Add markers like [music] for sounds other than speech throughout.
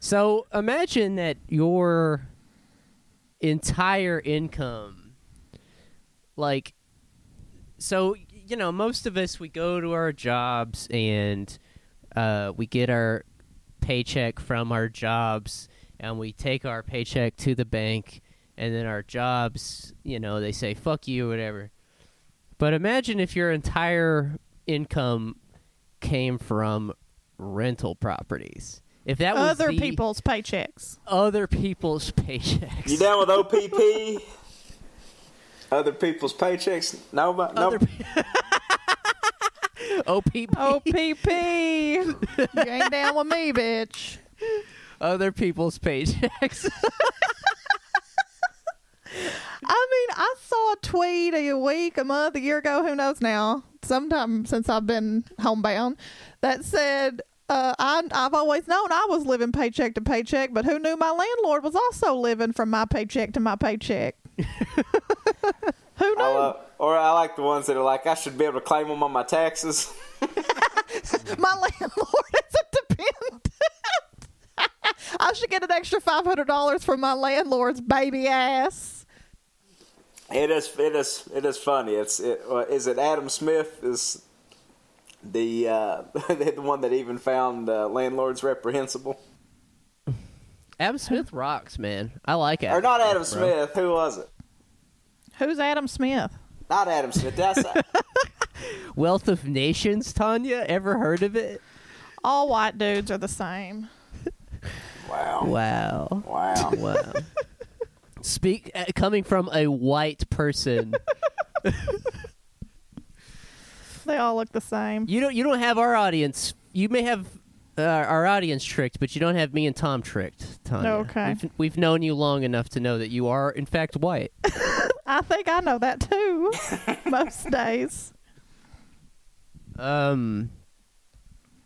So imagine that your entire income, like, so you know, most of us we go to our jobs and uh, we get our paycheck from our jobs, and we take our paycheck to the bank, and then our jobs, you know, they say "fuck you" whatever. But imagine if your entire income came from rental properties. If that was Other the- people's paychecks. other people's [laughs] paychecks. You down with OPP? Other people's paychecks? No, but no. Other [laughs] OPP. OPP. [laughs] you ain't down with me, bitch. Other people's paychecks. I mean, I saw a tweet a week, a month, a year ago, who knows now, sometime since I've been homebound, that said, uh, I, I've always known I was living paycheck to paycheck, but who knew my landlord was also living from my paycheck to my paycheck? [laughs] who knew? I love, or I like the ones that are like, I should be able to claim them on my taxes. [laughs] my landlord is a dependent. [laughs] I should get an extra $500 from my landlord's baby ass. It is, it is, it is funny. It's, it, uh, is it Adam Smith is the uh, [laughs] the one that even found uh, landlords reprehensible, Adam Smith rocks, man. I like Adam or not Adam bro. Smith? Who was it? Who's Adam Smith? Not Adam Smith. That's [laughs] Wealth of Nations, Tanya. Ever heard of it? All white dudes are the same. [laughs] wow, Wow. wow. Wow. Speak uh, coming from a white person. They all look the same. You don't. You don't have our audience. You may have uh, our audience tricked, but you don't have me and Tom tricked. Tanya. Okay. We've, we've known you long enough to know that you are, in fact, white. [laughs] I think I know that too. [laughs] Most days. Um.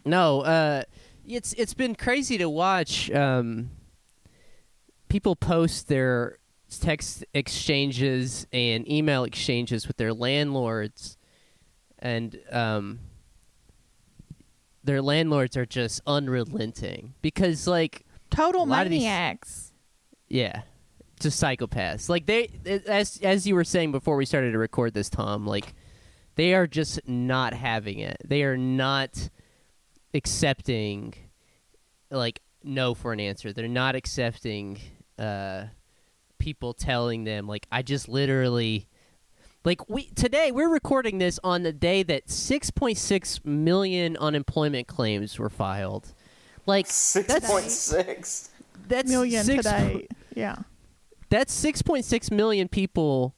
No. Uh. It's it's been crazy to watch. Um. People post their text exchanges and email exchanges with their landlords, and um. Their landlords are just unrelenting because, like, Total of these- maniacs. Yeah, just psychopaths. Like they, as as you were saying before we started to record this, Tom. Like they are just not having it. They are not accepting, like no for an answer. They're not accepting uh, people telling them like I just literally. Like we today, we're recording this on the day that 6.6 million unemployment claims were filed. Like 6.6 that's point six. that's Million six today. Yeah. that's 6.6 million people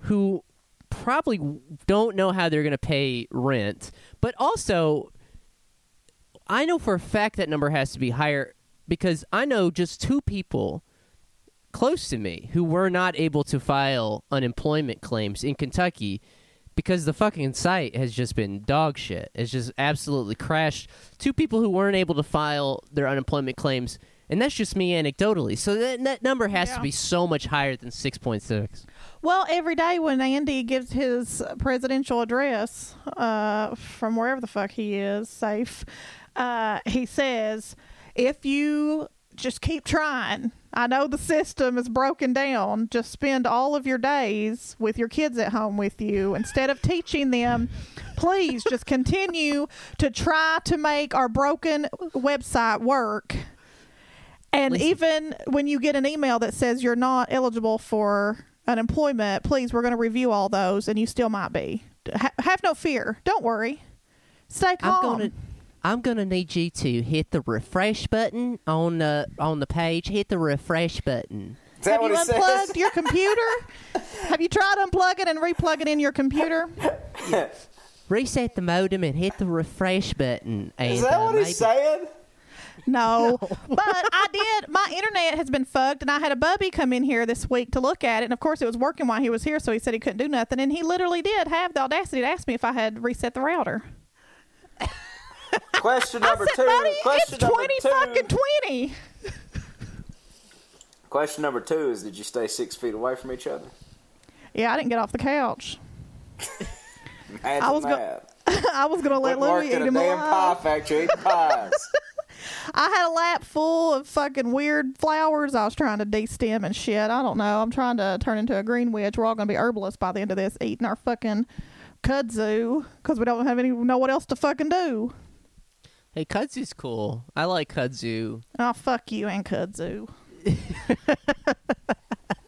who probably don't know how they're going to pay rent but also i know for a fact that number has to be higher because i know just two people close to me who were not able to file unemployment claims in kentucky because the fucking site has just been dog shit. It's just absolutely crashed. Two people who weren't able to file their unemployment claims and that's just me anecdotally. So that, that number has Yeah. to be so much higher than 6.6 Well, every day when Andy gives his presidential address uh, from wherever the fuck he is, safe, uh, he says, if you just keep trying, I know the system is broken down. Just spend all of your days with your kids at home with you instead of teaching them. Please just continue to try to make our broken website work. And Listen. even when you get an email that says you're not eligible for unemployment, please, we're going to review all those, and you still might be. Ha- have no fear. Don't worry. Stay calm. I'm gonna I'm gonna need you to hit the refresh button on the on the page. Hit the refresh button. Is that Have what you it unplugged says? your [laughs] computer? Have you tried unplugging and replugging in your computer? [laughs] Reset the modem and hit the refresh button. And, Is that uh, what maybe- he's saying? [laughs] No. But I did. My internet has been fucked, and I had a bubby come in here this week to look at it. And of course, it was working while he was here, so he said he couldn't do nothing. And he literally did have the audacity to ask me if I had reset the router. Question number said, two. buddy, question it's number 20 two. fucking 20. Question number two is: Did you stay six feet away from each other? Yeah, I didn't get off the couch. I was go- mad. [laughs] I was going to let Louie at eat him damn pie factory pies. [laughs] I had a lap full of fucking weird flowers. I was trying to de-stem and shit. I don't know. I'm trying to turn into a green witch. We're all gonna be herbalists by the end of this, eating our fucking kudzu because we don't have any know what else to fucking do. Hey, kudzu's cool. I like kudzu. Oh fuck you and kudzu. [laughs]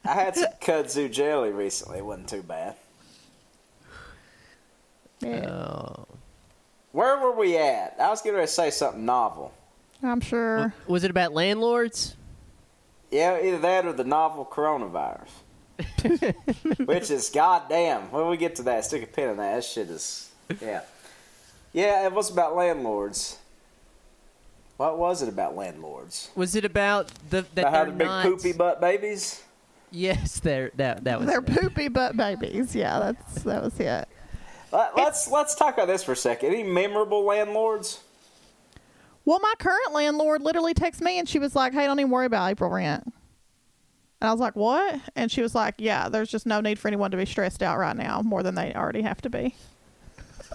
I had some kudzu jelly recently. It wasn't too bad. Yeah, Oh. Where were we at? I was going to say something novel. I'm sure. Was it about landlords? Yeah, either that or the novel coronavirus. [laughs] Which is goddamn. When we get to that, stick a pin in that. That shit is. Yeah. Yeah, it was about landlords. What was it about landlords? Was it about the that About how they're the big not? poopy butt babies? Yes, there. That that was. They're it. poopy butt babies. Yeah, that's that was it. Let, let's let's talk about this for a second. Any memorable landlords? Well, my current landlord literally texted me and she was like, "Hey, don't even worry about April rent." And I was like, "What?" And she was like, "Yeah, there's just no need for anyone to be stressed out right now more than they already have to be."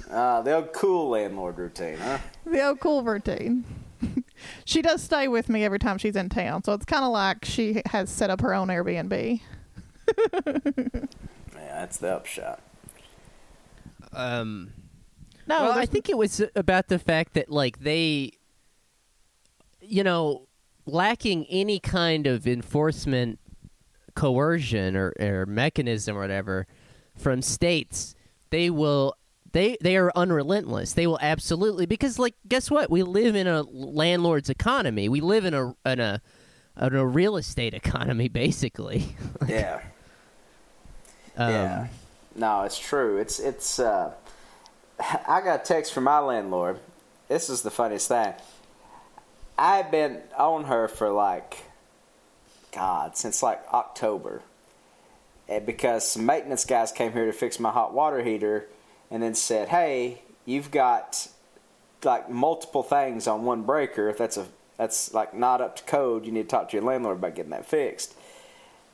Uh, the old cool landlord routine, huh? The old cool routine. [laughs] she does stay with me every time she's in town, so it's kind of like she has set up her own Airbnb. [laughs] Yeah, that's the upshot. Um. No, well, I think it was about the fact that like they, you know, lacking any kind of enforcement, coercion or, or mechanism or whatever from states, they will. They they are unrelentless. They will absolutely because like guess what? We live in a landlord's economy. We live in a in a in a real estate [laughs] economy basically. [laughs] Yeah. Um, Yeah. No, it's true. It's it's. Uh, [laughs] I got a text from my landlord. This is the funniest thing. I've been on her for like, God, since like October, and because some maintenance guys came here to fix my hot water heater, and then said, "Hey, you've got like multiple things on one breaker. If that's a that's like not up to code, you need to talk to your landlord about getting that fixed."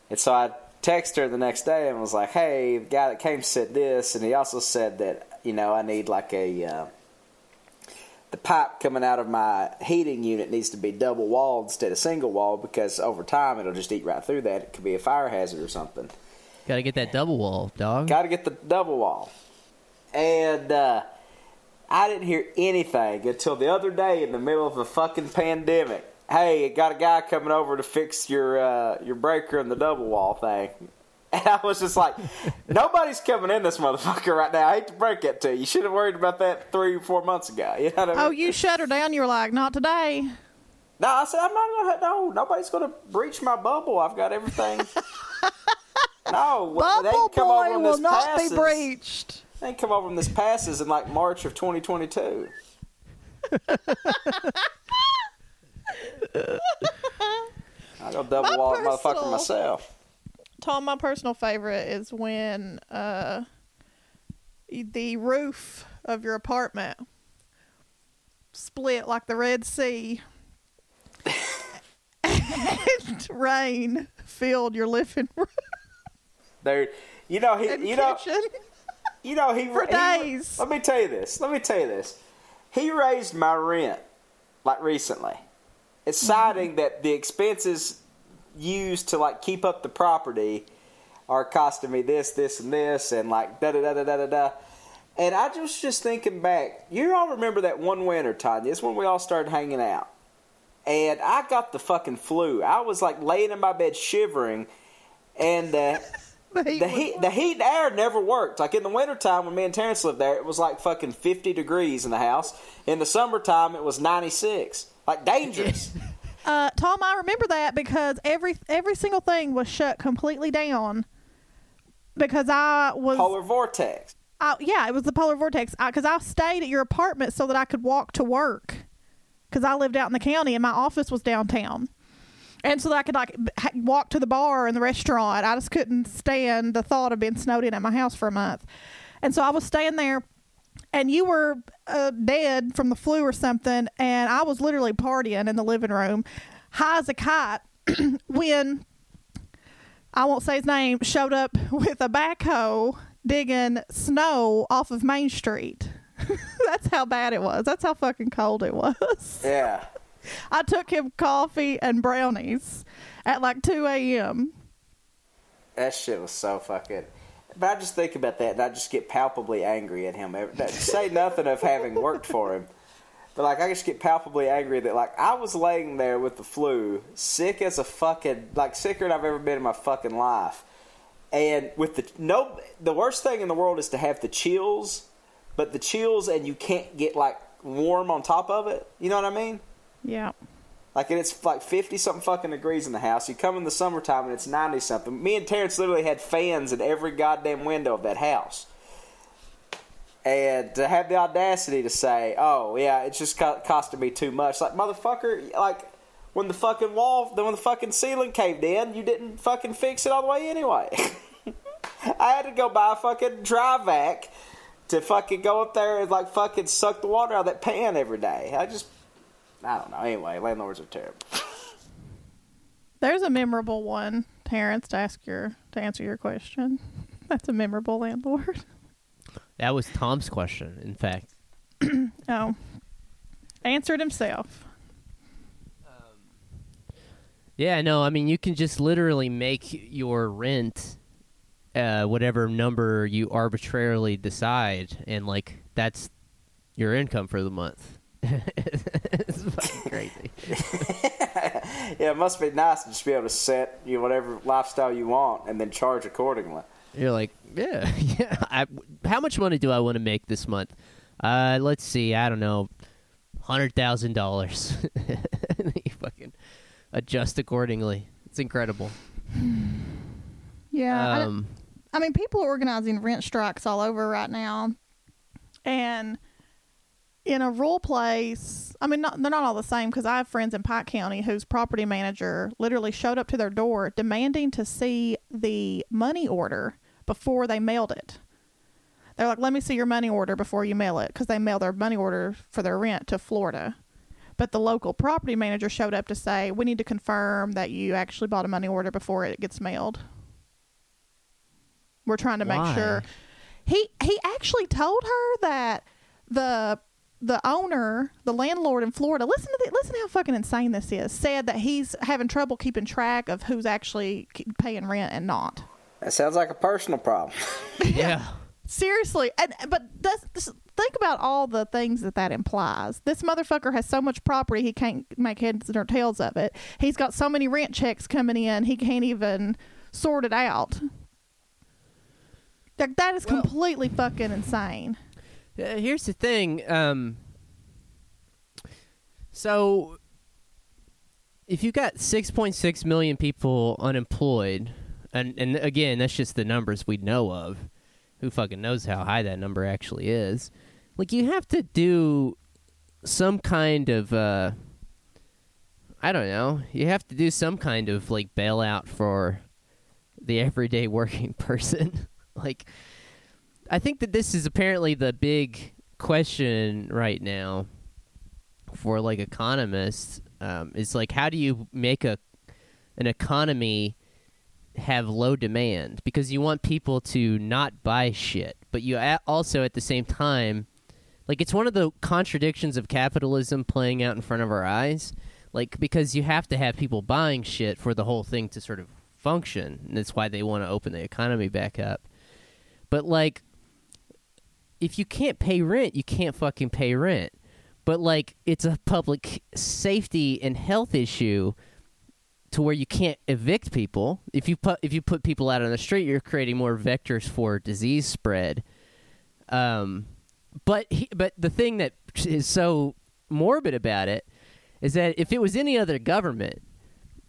And so I texted her the next day and was like, "Hey, the guy that came said this, and he also said that you know I need like a uh, the pipe coming out of my heating unit needs to be double walled instead of single walled because over time it'll just eat right through that. It could be a fire hazard or something. Got to get that double wall, dog. Got to get the double wall." And uh, I didn't hear anything until the other day in the middle of a fucking pandemic. Hey, got a guy coming over to fix your uh, your breaker and the double wall thing. [laughs] And I was just like, [laughs] nobody's coming in this motherfucker right now. I hate to break it to you. You should have worried about that three or four months ago. [laughs] You know what I mean? Oh, you shut her down. You were like, "Not today." No, I said I'm not gonna. No, nobody's gonna breach my bubble. I've got everything. no, they Bubble didn't come over boy on will not passes. be breached. They come over on this passes in like March of 2022. I go double My wall motherfucker myself. Tom, my personal favorite is when uh, the roof of your apartment split like the Red Sea, and [laughs] rain filled your living room There, you know he, you know, kitchen. You know he For he- days. let me tell you this. Let me tell you this. He raised my rent like recently. It's Mm-hmm. citing that the expenses used to like keep up the property are costing me this, this, and this, and like da da da da da da da. And I was just thinking back. You all remember that one winter, Tanya? It's when we all started hanging out, and I got the fucking flu. I was like laying in my bed shivering, and. Uh, [laughs] The heat the heat, the heat and air never worked. Like in the wintertime when me and Terrence lived there, it was like fucking 50 degrees in the house. In the summertime, it was 96. Like dangerous. [laughs] Uh, Tom, I remember that because every every single thing was shut completely down because I was Polar vortex. I, yeah, it was the polar vortex. Because I, stayed at your apartment so that I could walk to work. Because I lived out in the county and my office was downtown, and so that I could like ha- walk to the bar and the restaurant. I just couldn't stand the thought of being snowed in at my house for a month, and so I was staying there. And you were uh, dead from the flu or something, and I was literally partying in the living room, high as a kite, [clears throat] when I won't say his name, showed up [laughs] with a backhoe digging snow off of Main Street. [laughs] That's how bad it was. That's how fucking cold it was. Yeah. [laughs] I took him coffee and brownies at like 2 a.m. That shit was so fucking. But I just think about that, and I just get palpably angry at him. Say nothing of having worked for him, but like I just get palpably angry that like I was laying there with the flu, sick as a fucking like sicker than I've ever been in my fucking life, and with the no, the worst thing in the world is to have the chills, but the chills and you can't get like warm on top of it. You know what I mean? Yeah. Like and it's like fifty something fucking degrees in the house. You come in the summertime and it's ninety something. Me and Terrence literally had fans in every goddamn window of that house. And to have the audacity to say, "Oh yeah, it's just co- costing me too much," like motherfucker, like when the fucking wall, then when the fucking ceiling caved in, you didn't fucking fix it all the way anyway. [laughs] I had to go buy a fucking dry vac to fucking go up there and like fucking suck the water out of that pan every day. I just I don't know. Anyway, landlords are terrible. [laughs] There's a memorable one, Terrence, to ask your to answer your question. [laughs] That's a memorable landlord. [laughs] That was Tom's question, in fact. [clears throat] Oh. Answered himself. Yeah, no, I mean you can just literally make your rent uh, whatever number you arbitrarily decide, and like that's your income for the month. [laughs] it's fucking crazy. [laughs] yeah, it must be nice to just be able to set you know, whatever lifestyle you want and then charge accordingly. You're like, yeah, [laughs] yeah. I, how much money do I want to make this month? Uh, let's see. I don't know, hundred thousand dollars. You fucking adjust accordingly. It's incredible. [sighs] Yeah. I- Um, I mean, people are organizing rent strikes all over right now, and in a rural place, I mean, not, they're not all the same because I have friends in Pike County whose property manager literally showed up to their door demanding to see the money order before they mailed it. They're like, "Let me see your money order before you mail it," because they mail their money order for their rent to Florida. But the local property manager showed up to say, "We need to confirm that you actually bought a money order before it gets mailed." We're trying to Why? make sure. He he actually told her that the the owner, the landlord in Florida, listen to the, listen how fucking insane this is. Said that he's having trouble keeping track of who's actually paying rent and not. That sounds like a personal problem. [laughs] yeah. [laughs] Seriously, and but that's, this- think about all the things that that implies. This motherfucker has so much property he can't make heads or tails of it. He's got so many rent checks coming in he can't even sort it out. Like that is Well- completely fucking insane. Uh, here's the thing. Um, so, if you got 6.6 million people unemployed, and and again, that's just the numbers we know of. Who fucking knows how high that number actually is? Like, you have to do some kind of. Uh, I don't know. You have to do some kind of like bailout for the everyday [laughs] working person. like, I think that this is apparently the big question right now for like economists. Um, is like how do you make a an economy have low demand because you want people to not buy shit, but you also at the same time like it's one of the contradictions of capitalism playing out in front of our eyes. Like because you have to have people buying shit for the whole thing to sort of function. And that's why they want to open the economy back up. But like if you can't pay rent, you can't fucking pay rent. But like it's a public safety and health issue to where you can't evict people. If you put if you put people out on the street, you're creating more vectors for disease spread. Um, but he, but the thing that is so morbid about it is that if it was any other government,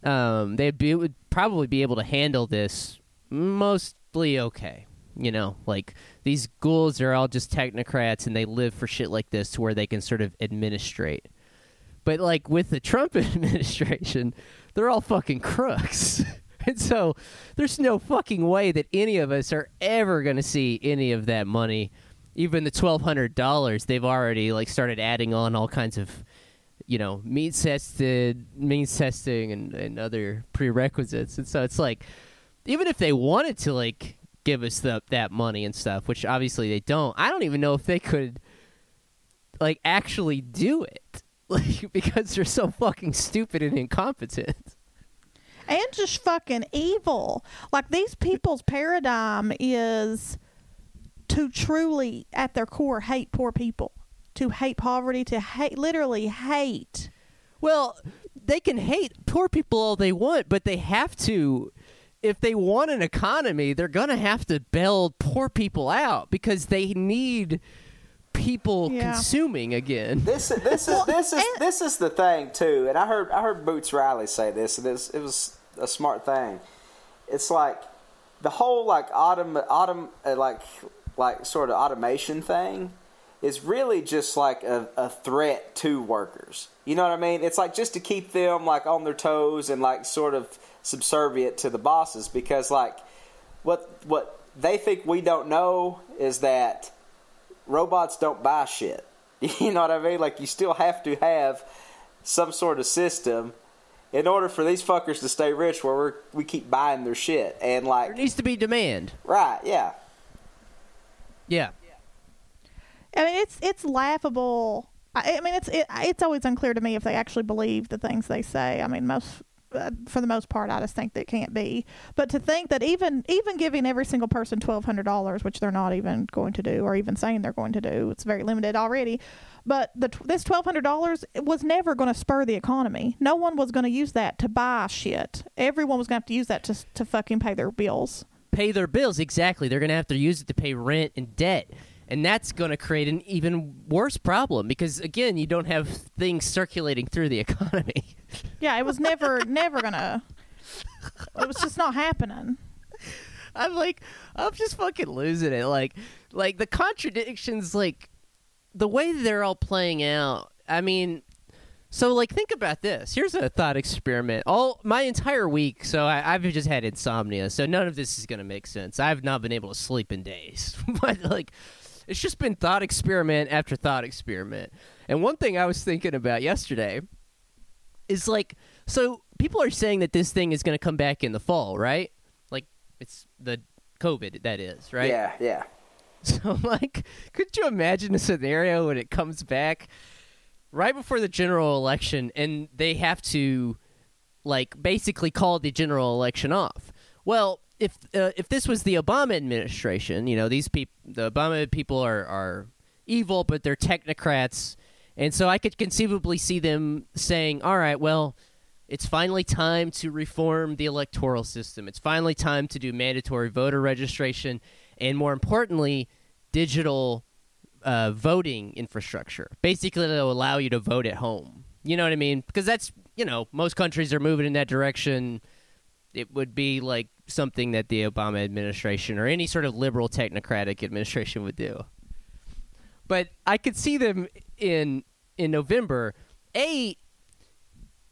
um, they'd be would probably be able to handle this mostly okay. You know, like these ghouls are all just technocrats and they live for shit like this to where they can sort of administrate. But like with the Trump [laughs] administration, they're all fucking crooks. [laughs] and so there's no fucking way that any of us are ever going to see any of that money. Even the $1200 they've already like started adding on all kinds of you know, means tested, means testing and, and other prerequisites. And so it's like even if they wanted to like give us the, that money and stuff, which obviously they don't, I don't even know if they could like actually do it. [laughs] like because they're so fucking stupid and incompetent. and just fucking evil. Like these people's paradigm is to truly, at their core, hate poor people, to hate poverty, to hate, literally hate. Well, they can hate poor people all they want, but they have to. If they want an economy, they're gonna have to bail poor people out because they need people Yeah. consuming again. This this is this is and- this is the thing too, and I heard I heard Boots Riley say this, and this it was a smart thing. It's like the whole like autom autom uh, like like sort of automation thing is really just like a, a threat to workers. You know what I mean? It's like just to keep them like on their toes and like sort of subservient to the bosses because like what what they think we don't know is that robots don't buy shit. [laughs] You know what I mean? Like you still have to have some sort of system in order for these fuckers to stay rich where we're, we keep buying their shit. And like There needs to be demand. right, yeah. Yeah. I mean, it's it's laughable. I, I mean, it's it, it's always unclear to me if they actually believe the things they say. I mean, most uh, for the most part, I just think that can't be. But to think that even even giving every single person twelve hundred dollars, which they're not even going to do, or even saying they're going to do, it's very limited already. But the this twelve hundred dollars was never going to spur the economy. No one was going to use that to buy shit. Everyone was going to have to use that to to fucking pay their bills. Pay their bills exactly. They're gonna have to use it to pay rent and debt. And that's going to create an even worse problem because, again, you don't have things circulating through the [laughs] economy. Yeah, it was never never gonna. It was just not happening. I'm like, I'm just fucking losing it. Like, like the contradictions, like the way they're all playing out. I mean, so like, think about this. Here's a thought experiment. All my entire week, so I, I've just had insomnia, so none of this is gonna make sense. I've not been able to sleep in days, [laughs] but like, it's just been thought experiment after thought experiment. And one thing I was thinking about yesterday is like, so people are saying that this thing is gonna come back in the fall, right? Like it's the COVID that is, right? Yeah, yeah. [laughs] So like could you imagine a scenario when it comes back right before the general election and they have to like basically call the general election off? Well, if uh, if this was the Obama administration, you know, these people the Obama people are are evil but they're technocrats and so I could conceivably see them saying, "All right, well, it's finally time to reform the electoral system. It's finally time to do mandatory voter registration and more importantly, digital uh, voting infrastructure. Basically, to allow you to vote at home. You know what I mean? Because that's you know most countries are moving in that direction. It would be like something that the Obama administration or any sort of liberal technocratic administration would do. But I could see them in in November. A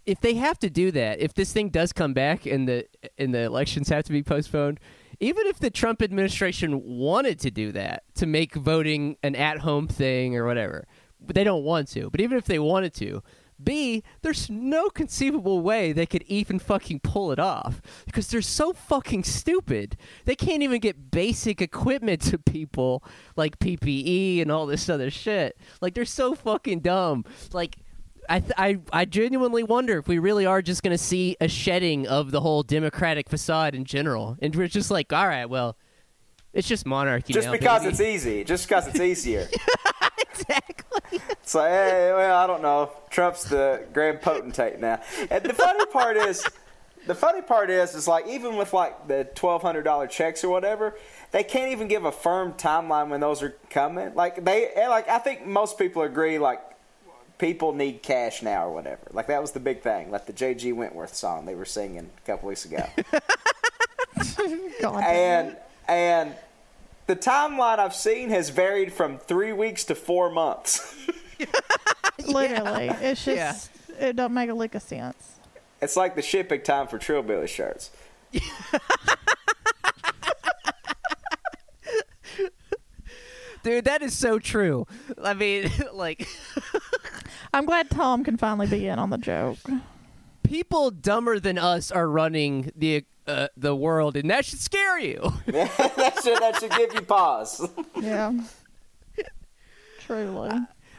if they have to do that, if this thing does come back and the and the elections have to be postponed, even if the Trump administration wanted to do that to make voting an at-home thing or whatever, but they don't want to. But even if they wanted to, B, there's no conceivable way they could even fucking pull it off because they're so fucking stupid. They can't even get basic equipment to people like PPE and all this other shit. Like they're so fucking dumb. Like I, th- I I genuinely wonder if we really are just going to see a shedding of the whole democratic facade in general, and we're just like, all right, well, it's just monarchy Just now, because baby." it's easy. Just because it's easier. [laughs] exactly. It's like, hey, well, I don't know. Trump's the grand potentate now. And the funny part is, the funny part is, is like even with like the twelve hundred dollar checks or whatever, they can't even give a firm timeline when those are coming. Like they, like I think most people agree, like people need cash now or whatever. Like that was the big thing, like the J.G. Wentworth song they were singing a couple weeks ago. [laughs] God. and and the timeline I've seen has varied from three weeks to four months. [laughs] [laughs] literally, it's just it don't make a lick of sense. It's like the shipping time for Trillbilly shirts. Dude, that is so true. I mean, [laughs] like I'm glad Tom can finally be in on the joke. People dumber than us are running the uh, the world, and that should scare you. [laughs] that should that should give you pause. Yeah. [laughs] Truly.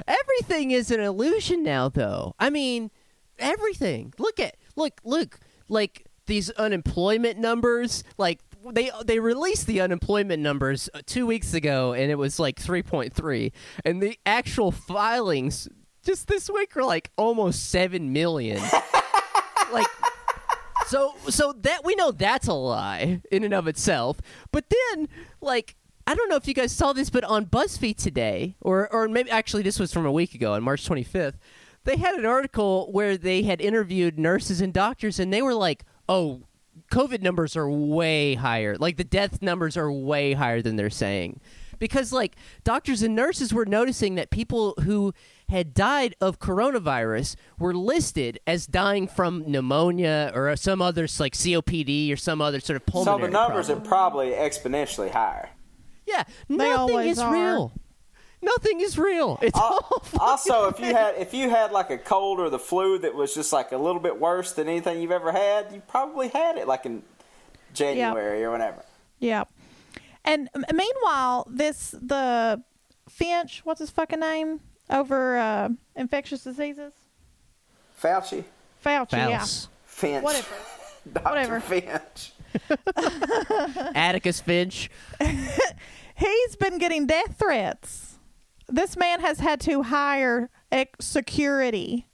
everything is an illusion now, though. I mean, everything. Look at look look like these unemployment numbers. Like they they released the unemployment numbers uh, two weeks ago, and it was like three point three, and the actual filings just this week were like almost seven million. [laughs] like so so that we know that's a lie in and of itself. But then like I don't know if you guys saw this, but on BuzzFeed today, or or maybe actually this was from a week ago on March 25th, they had an article where they had interviewed nurses and doctors, and they were like, "Oh, COVID numbers are way higher. Like the death numbers are way higher than they're saying." Because like doctors and nurses were noticing that people who had died of coronavirus were listed as dying from pneumonia or some other like COPD or some other sort of pulmonary. So pulmonary. the numbers problem. are probably exponentially higher. Yeah, nothing is are. real. Nothing is real. It's all Al- also, if you had [laughs] if you had like a cold or the flu that was just like a little bit worse than anything you've ever had, you probably had it like in January or whatever. Yeah. And meanwhile, this the Finch, what's his fucking name over uh, infectious diseases? Fauci, Fauci, yeah. Faust. Finch, Whatever. [laughs] Dr. Whatever. Finch. [laughs] Atticus Finch. [laughs] He's been getting death threats. This man has had to hire ex- security.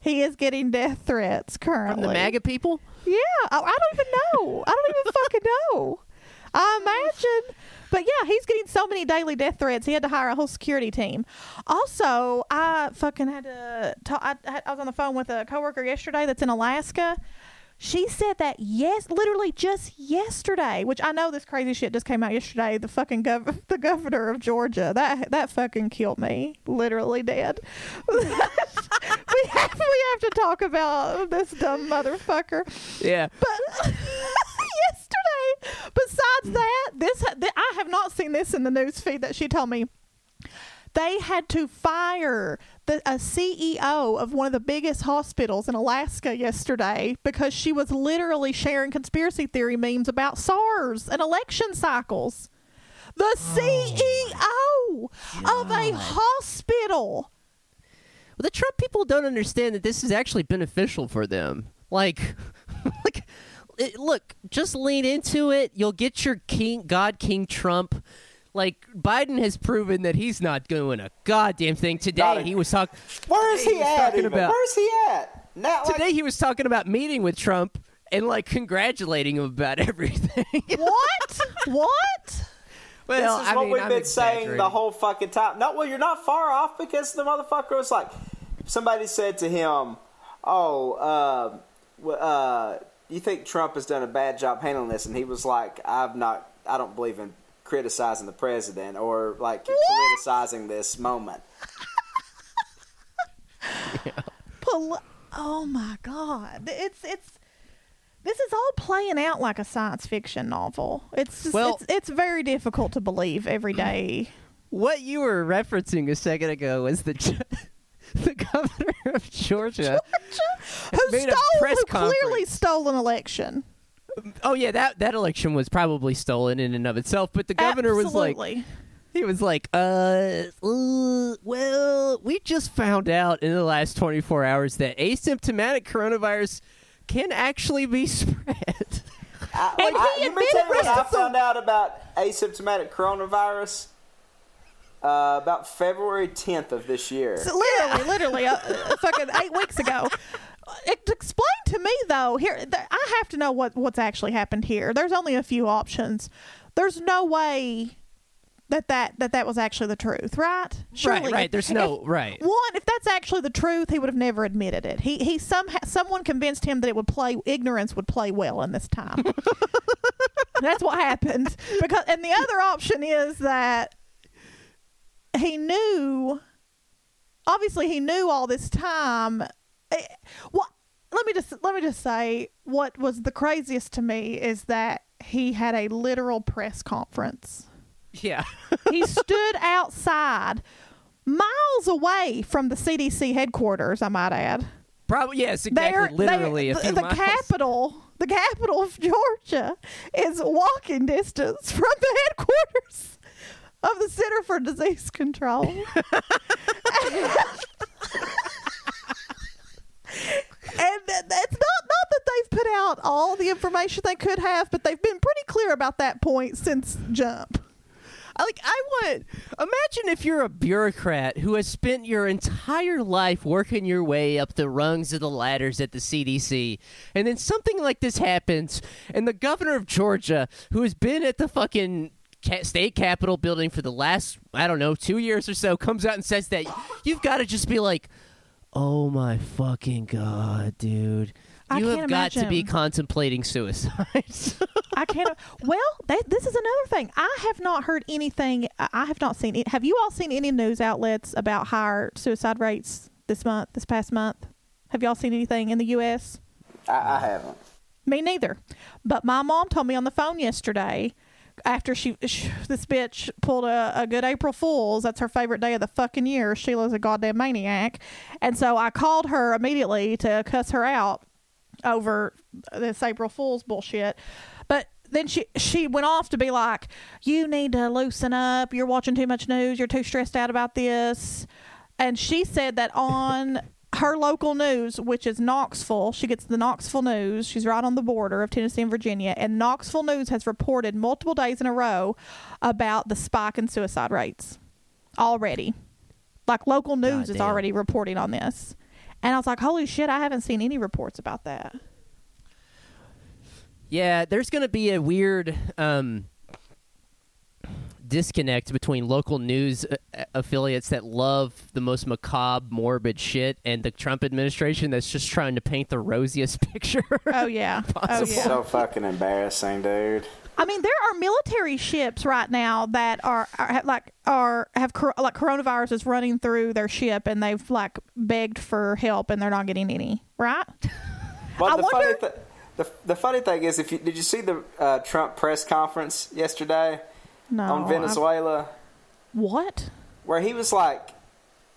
He is getting death threats currently. From the MAGA people? Yeah, I, I don't even know. I don't even fucking know. I imagine. But yeah, he's getting so many daily death threats. He had to hire a whole security team. Also, I fucking had to talk. I, I was on the phone with a coworker yesterday that's in Alaska. She said that yes, literally just yesterday, which I know this crazy shit just came out yesterday. The fucking gov- [laughs] the governor of Georgia that that fucking killed me, literally dead. [laughs] we have we have to talk about this dumb motherfucker. Yeah. But [laughs] besides that, this th- I have not seen this in the news feed that she told me. They had to fire the a CEO of one of the biggest hospitals in Alaska yesterday because she was literally sharing conspiracy theory memes about SARS and election cycles. The oh CEO of a hospital. Well, the Trump people don't understand that this is actually beneficial for them. Like, [laughs] like, it, look, just lean into it. You'll get your king, God, King Trump. Like Biden has proven that he's not doing a goddamn thing. Today a- he was talking. Where is he was at? talking Even? about- Where's he at? Now, like, Today he was talking about meeting with Trump and like congratulating him about [laughs] everything. What? what? well, this is I what mean, we've I'm been saying the whole fucking time. No, well, you're not far off because the motherfucker was like, somebody said to him, "Oh, uh, uh, you think Trump has done a bad job handling this?" And he was like, "I've not. I don't believe in criticizing the president or like politicizing this moment." [laughs] Pol- oh my god it's it's this is all playing out like a science fiction novel it's just, Well- it's it's very difficult to believe every day [clears throat] What you were referencing a second ago was the [laughs] the governor of Georgia. Who made a stole press who clearly stole an election Oh yeah, that that election was probably stolen in and of itself. But the governor was like, he was like, uh, uh, well, we just found out in the last 24 hours that asymptomatic coronavirus can actually be [laughs] spread. I, And I, he you may admitted tell you what I found out about asymptomatic coronavirus uh, about February 10th of this year. So literally, literally, uh, uh, fucking eight weeks ago. Explain to me though. Here, th- I have to know what what's actually happened here. There's only a few options. There's no way that that that, that was actually the truth, right? right, right. There's if- no right. One, if that's actually the truth, he would have never admitted it. He he somehow someone convinced him that it would play ignorance would play well in this time. [laughs] that's what happened. Because and the other option is that he knew. Obviously, he knew all this time. Eh, What? Let me just let me just say what was the craziest to me is that he had a literal press conference Yeah. he [laughs] stood outside miles away from the CDC headquarters, I might add. Probably yes, exactly. They're- Literally a they- few the miles. capital, the capital of Georgia is walking distance from the headquarters of the Center for Disease Control. [laughs] [laughs] and that- that's not not that they've put out all the information they could have, but they've been pretty clear about that point since jump. Like I want imagine if you're a bureaucrat who has spent your entire life working your way up the rungs of the ladders at the CDC and then something like this happens and the governor of Georgia who has been at the fucking state capitol building for the last I don't know 2 years or so comes out and says that you've got to just be like oh my fucking god dude I you have can't got to be contemplating suicide. [laughs] I can't. Well, that, this is another thing. I have not heard anything. I I have not seen it. Have you all seen any news outlets about higher suicide rates this month, this past month? Have y'all seen anything in the U.S.? I, I haven't. Me neither. But my mom told me on the phone yesterday after she, sh [laughs] this bitch pulled a, a good April Fool's. That's her favorite day of the fucking year. Sheila's a goddamn maniac. And so I called her immediately to cuss her out over this April Fool's bullshit. But then she she went off to be like, "You need to loosen up. You're watching too much news. You're too stressed out about this." And she said that on her local news, which is Knoxville, she gets the Knoxville news. She's right on the border of Tennessee and Virginia, and Knoxville News has reported multiple days in a row about the spike in suicide rates already. Like local news is Goddamn. already reporting on this. And I was like, holy shit, I haven't seen any reports about that. Yeah, there's going to be a weird um, disconnect between local news uh, affiliates that love the most macabre, morbid shit and the Trump administration that's just trying to paint the rosiest [laughs] picture. Oh, yeah. [laughs] oh, yeah. So fucking embarrassing, dude. I mean, there are military ships right now that are, are like are have cor- like coronavirus is running through their ship, and they've like begged for help, and they're not getting any. Right? [laughs] But I the wonder- funny th- the, the funny thing is, if you did you see the uh, Trump press conference yesterday No. on Venezuela, I- what? where he was like,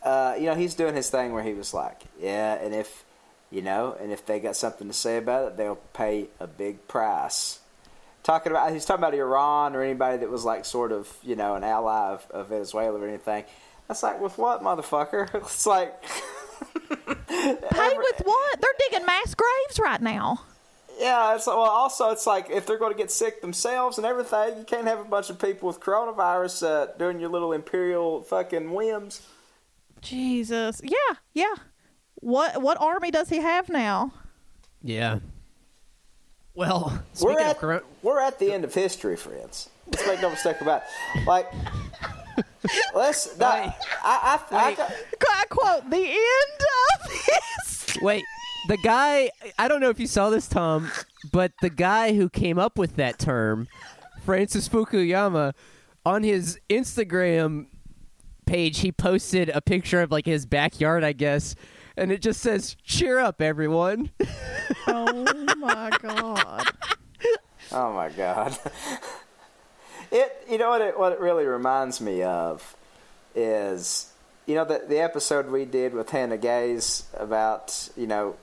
uh, you know, he's doing his thing where he was like, yeah, and if you know, and if they got something to say about it, they'll pay a big price. Talking about he's talking about Iran or anybody that was like sort of you know an ally of, of Venezuela or anything. That's like with what motherfucker? [laughs] It's like [laughs] Pay with what? They're digging mass graves right now. Yeah, it's well. Also, it's like if they're going to get sick themselves and everything, you can't have a bunch of people with coronavirus uh, doing your little imperial fucking whims. Jesus. Yeah. Yeah. What what army does he have now? yeah. Well, We're at of coro- we're at the end of history, friends. Let's make no mistake about it. Like, [laughs] let's. Not, I I, I, Wait. got- I quote the end of [laughs] his. Wait, the guy, I don't know if you saw this, Tom, but the guy who came up with that term, Francis Fukuyama, on his Instagram page, he posted a picture of like his backyard, I guess, and it just says, Cheer up, everyone. [laughs] Oh my god. Oh my god. [laughs] It you know what it what it really reminds me of is you know the the episode we did with Hannah Gais about you know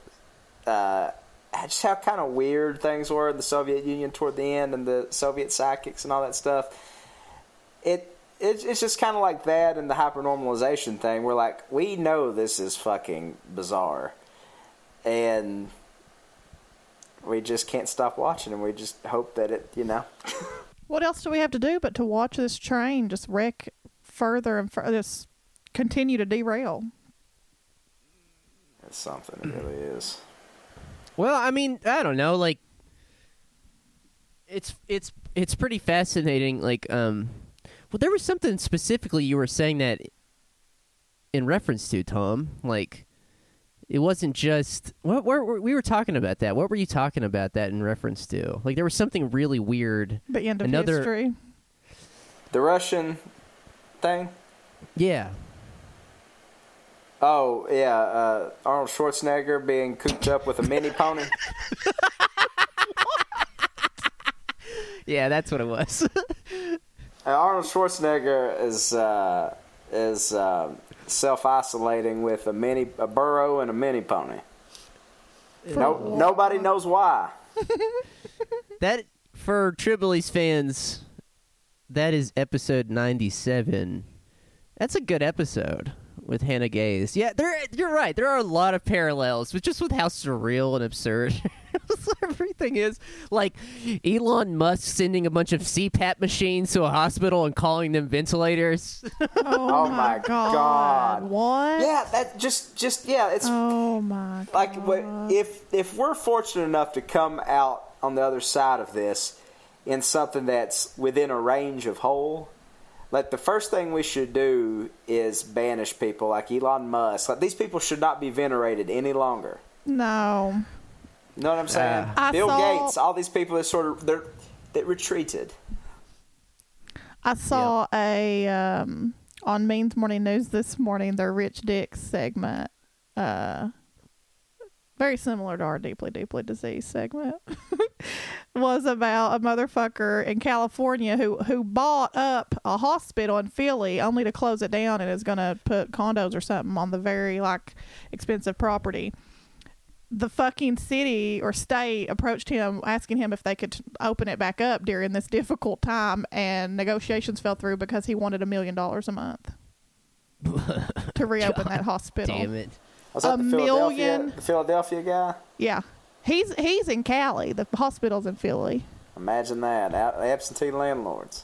uh, [laughs] just how kind of weird things were in the Soviet Union toward the end and the Soviet psychics and all that stuff. It it's it's just kind of like that and the hypernormalization thing. We're like we know this is fucking bizarre, and we just can't stop watching and we just hope that it you know [laughs] What else do we have to do but to watch this train just wreck further and further, just continue to derail? it's something it really is Well, I mean, I don't know, like it's it's it's pretty fascinating like um well there was something specifically you were saying that in reference to Tom, like it wasn't just what where, where- we were talking about that. What were you talking about that in reference to? Like there was something really weird. The end of Another- history. the Russian thing Yeah. Oh yeah uh, Arnold Schwarzenegger being cooped up with a mini pony. [laughs] Yeah, that's what it was. [laughs] Uh, Arnold Schwarzenegger is uh, is um, self isolating with a mini a burro and a mini pony. No, nobody knows why. [laughs] That for Trillbillies fans that is episode 97. That's a good episode with Hannah Gais. Yeah, there you're right. There are a lot of parallels, but just with how surreal and absurd [laughs] everything is. Like Elon Musk sending a bunch of CPAP machines to a hospital and calling them ventilators. [laughs] Oh, Oh my god. God. What? Yeah, that just just yeah, it's Oh my god. like wh- if if we're fortunate enough to come out on the other side of this in something that's within a range of whole like the first thing we should do is banish people like Elon Musk like these people should not be venerated any longer No. you know what I'm saying I Bill saw- Gates all these people that sort of they're that retreated I saw a um on Means Morning News this morning their Rich Dick segment. Uh very similar to our deeply, deeply diseased segment. [laughs] was about a motherfucker in California who who bought up a hospital in Philly only to close it down and is gonna put condos or something on the very like expensive property. the fucking city or state approached him asking him if they could open it back up during this difficult time and negotiations fell through because he wanted a million dollars a month [laughs] to reopen that hospital. Damn it. Was that A the Philadelphia million- the Philadelphia guy Yeah. He's he's in Cali. The hospital's in Philly. imagine that Out- absentee landlords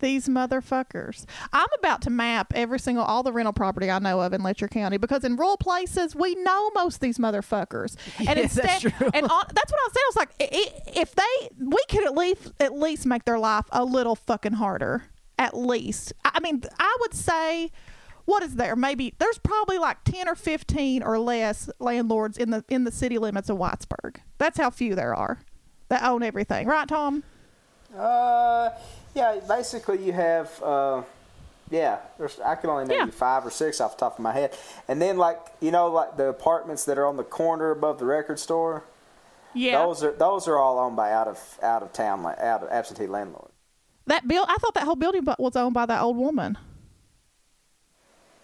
These motherfuckers. I'm about to map every single all the rental property I know of in Letcher County because in rural places we know most of these motherfuckers. [laughs] And Yeah, that's true. and on, that's what I was saying. I was like, i- i- if they, we could at least at least make their life a little fucking harder. At least, I I mean, I would say. What is there? Maybe there's probably like ten or fifteen or less landlords in the in the city limits of Whitesburg. That's how few there are that own everything, right, Tom? Uh, yeah. Basically, you have uh, yeah. There's I can only name Yeah. five or six off the top of my head, and then like you know like the apartments that are on the corner above the record store. Yeah, Those are those are all owned by out of out of town out of absentee landlords. That bill, I thought that whole building was owned by that old woman.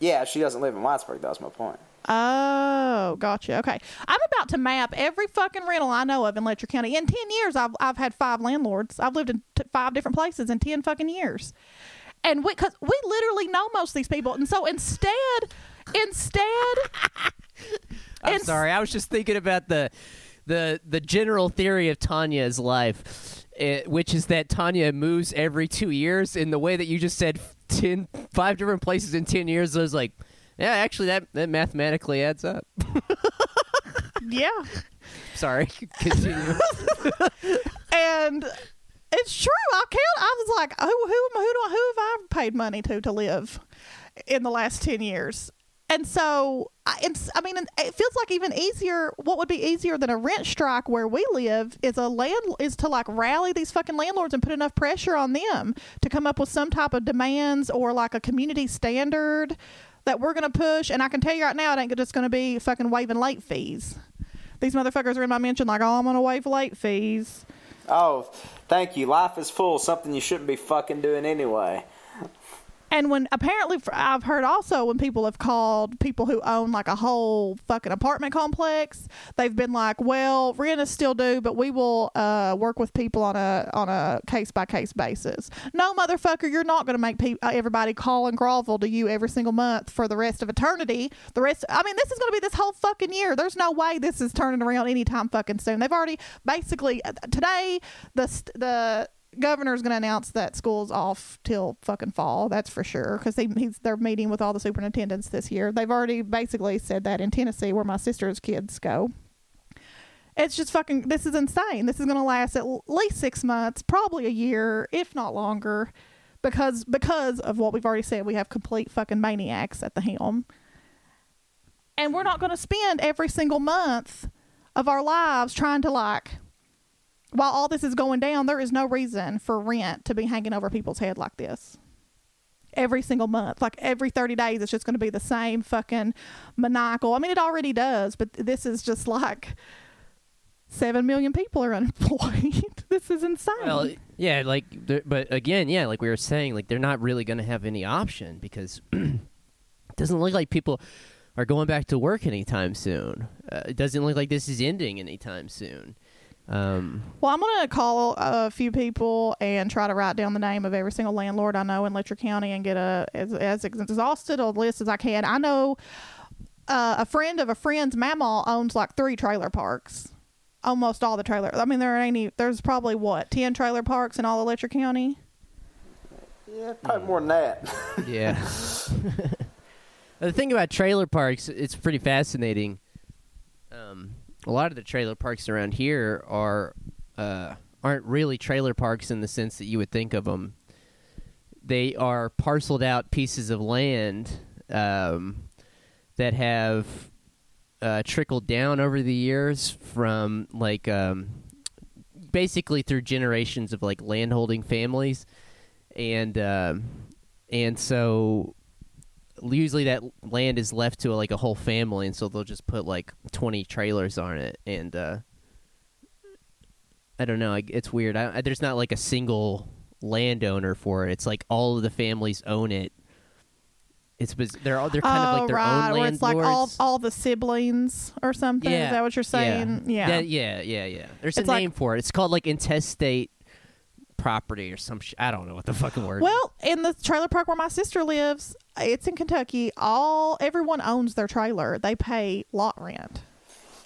Yeah, she doesn't live in Whitesburg. That's my point. Oh, gotcha. Okay, I'm about to map every fucking rental I know of in Letcher County. In ten years, I've I've had five landlords. I've lived in t- five different places in ten fucking years, and we because we literally know most of these people. And so instead, instead, [laughs] I'm It's- sorry. I was just thinking about the the the general theory of Tanya's life, eh, which is that Tanya moves every two years. In the way that you just said, ten, five different places in ten years. I was like, yeah, actually, that that mathematically adds up. [laughs] yeah, Sorry, continue. [laughs] and it's true. I can't. I was like, who who who do I, who have I paid money to to live in the last ten years? And so, I, it's, I mean, it feels like even easier. What would be easier than a rent strike where we live is a land is to like rally these fucking landlords and put enough pressure on them to come up with some type of demands or like a community standard that we're gonna push. And I can tell you right now, it ain't just gonna be fucking waiving late fees. These motherfuckers are in my mention like, oh, I'm gonna waive late fees. Oh, thank you. Life is full. Something you shouldn't be fucking doing anyway. And when apparently I've heard also when people have called people who own like a whole fucking apartment complex, they've been like, "Well, rent is still due, but we will uh, work with people on a on a case by case basis." No, motherfucker, you're not going to make peop uh, everybody call and grovel to you every single month for the rest of eternity. The rest, I mean, this is going to be this whole fucking year. There's no way this is turning around anytime fucking soon. They've already basically uh, today the the governor's going to announce that school's off till fucking fall. That's for sure because he, he's they're meeting with all the superintendents this year. They've already basically said that in Tennessee, where my sister's kids go. It's just fucking. This is insane. This is going to last at least six months, probably a year, if not longer, because because of what we've already said. We have complete fucking maniacs at the helm, and we're not going to spend every single month of our lives trying to like while all this is going down, there is no reason for rent to be hanging over people's head like this. Every single month, like every 30 days, it's just going to be the same fucking maniacal. I mean, it already does, but this is just like 7 million people are [laughs] unemployed. [laughs] this is insane. well, yeah, like, but again, yeah, like we were saying, like they're not really going to have any option because [clears throat] it doesn't look like people are going back to work anytime soon. Uh, it doesn't look like this is ending anytime soon. Um, Well, I'm going to call a few people and try to write down the name of every single landlord I know in Letcher County and get a as, as exhausted a list as I can. I know uh, a friend of a friend's mama owns like three trailer parks. Almost all the trailer. I mean, there ain't any. There's probably what ten trailer parks in all of Letcher County. Yeah, probably more than that. [laughs] yeah. [laughs] the thing about trailer parks, it's pretty fascinating. Um, a lot of the trailer parks around here are uh, aren't really trailer parks in the sense that you would think of them. They are parceled out pieces of land um, that have uh, trickled down over the years from like um, basically through generations of like landholding families, and um, and so usually that land is left to like a whole family, and so they'll just put like twenty trailers on it, and uh, I don't know, I- it's weird. I, I- there's not like a single landowner for it. It's like all of the families own it. It's biz- they're all they're kind oh, of like their right. own Where it's like all all the siblings or something. Yeah, Is that what you're saying? Yeah. That- yeah, yeah, yeah. There's It's a like- name for it. It's called like intestate property or some. Sh- I don't know what the fucking word. Well, in the trailer park where my sister lives, it's in Kentucky. All everyone owns their trailer. They pay lot rent.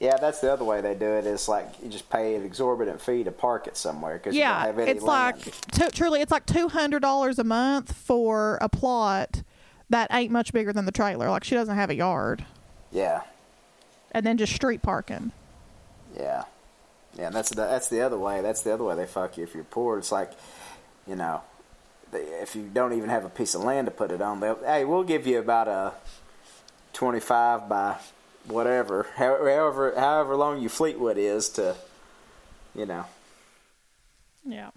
yeah, that's the other way they do it. Is like you just pay an exorbitant fee to park it somewhere because you don't Yeah, have any it's land. like t- truly, it's like two hundred dollars a month for a plot that ain't much bigger than the trailer. Like she doesn't have a yard, yeah, and then just street parking. yeah, yeah. And that's the, that's the other way. That's the other way they fuck you if you're poor. It's like, you know, they, if you don't even have a piece of land to put it on, they'll hey, we'll give you about a twenty-five by whatever, however, however long your Fleetwood is to, you know. Yeah,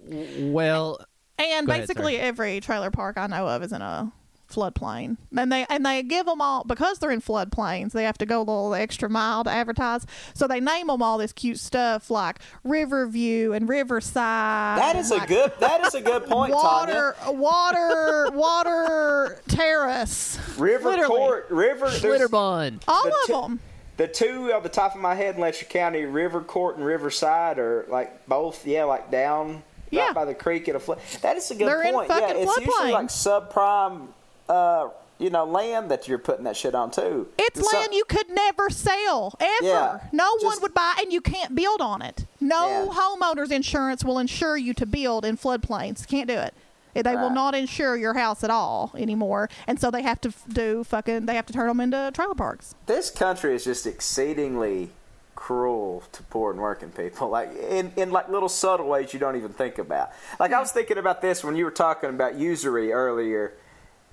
well, and Go ahead, basically every trailer park I know of is in a floodplain. And they and they give them all because they're in floodplains. They have to go a little extra mile to advertise. So they name them all this cute stuff like Riverview and Riverside. That is and, a good. That is a good [laughs] point, water, water, [laughs] water terrace. River Literally. Court, River. there's- Schlitterbahn. All The of two- them. The two off the top of my head in Letcher County, River Court and Riverside, are like both, yeah, like down Yeah. right by the creek at a flood. That is a good They're in point. yeah, it's usually floodplain. like subprime, uh, you know, land that you're putting that shit on too. It's so- land you could never sell ever. Yeah, no one would buy, and you can't build on it. No Yeah. homeowners insurance will insure you to build in floodplains. Can't do it. They will not insure your house at all anymore, and so they have to do fucking. They have to turn them into trailer parks. This country is just exceedingly cruel to poor and working people, like in, in like little subtle ways you don't even think about. Like I was thinking about this when you were talking about usury earlier,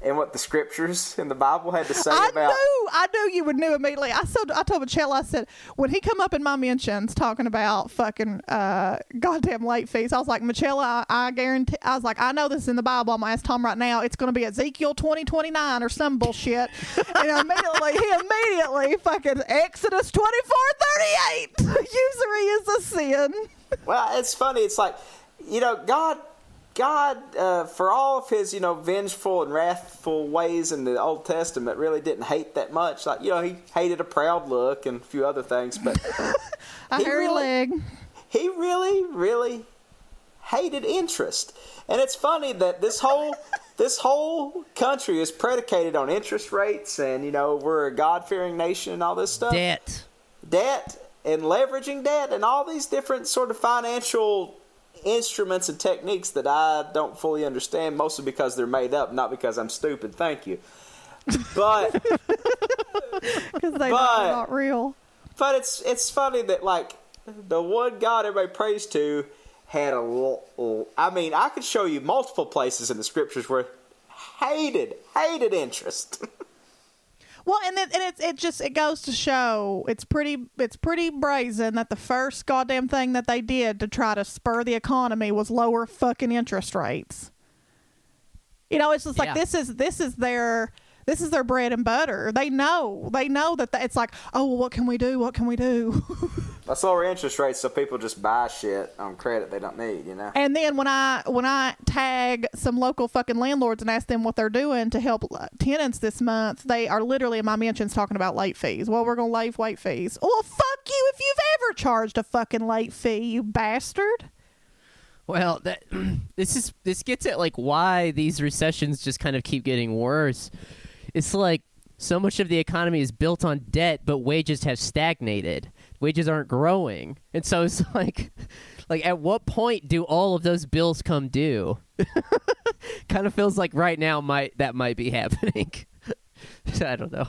and what the scriptures in the Bible had to say I about. knew, I knew you would know immediately. I said, I told Michelle, I said, when he come up in my mentions talking about fucking uh, goddamn late fees, I was like, Michelle, I, I guarantee, I was like, I know this is in the Bible. I'm gonna ask Tom right now. It's gonna be Ezekiel twenty twenty nine or some bullshit. [laughs] and immediately, he immediately fucking Exodus twenty four thirty eight. [laughs] Usury is a sin. Well, it's funny. It's like, you know, God, God, uh, for all of his, you know, vengeful and wrathful ways in the Old Testament, really didn't hate that much. Like, you know, he hated a proud look and a few other things, but [laughs] A He hairy really- leg. he really, really hated interest. And it's funny that this whole [laughs] this whole country is predicated on interest rates, and you know, we're a God fearing nation and all this stuff. Debt. debt and leveraging debt and all these different sort of financial instruments and techniques that I don't fully understand, mostly because they're made up, not because I'm stupid. Thank you. But [laughs] Because they But- are not real. but it's it's funny that like the one God everybody prays to had a little. I mean, I could show you multiple places in the scriptures where hated hated interest. [laughs] Well, and it, and it's it just it goes to show it's pretty it's pretty brazen that the first goddamn thing that they did to try to spur the economy was lower fucking interest rates. You know, it's just like Yeah. this is this is their this is their bread and butter. They know they know that th- it's like oh well, what can we do? What can we do? [laughs] Let's lower interest rates so people just buy shit on credit they don't need. You know. And then when I when I tag some local fucking landlords and ask them what they're doing to help uh, tenants this month, they are literally in my mentions talking about late fees. Well, we're gonna waive late fees. Well, fuck you if you've ever charged a fucking late fee, you bastard. Well, that [clears throat] this is this gets at like why these recessions just kind of keep getting worse. It's like so much of the economy is built on debt, but wages have stagnated. Wages aren't growing, and so it's [laughs] like, like at what point do all of those bills come due? [laughs] kind of feels like right now might that might be [laughs] happening. I don't know.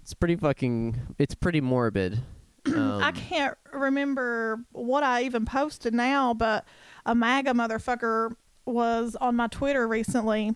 It's pretty fucking. It's pretty morbid. [clears throat] Um, I can't remember what I even posted now, but a MAGA motherfucker was on my Twitter recently.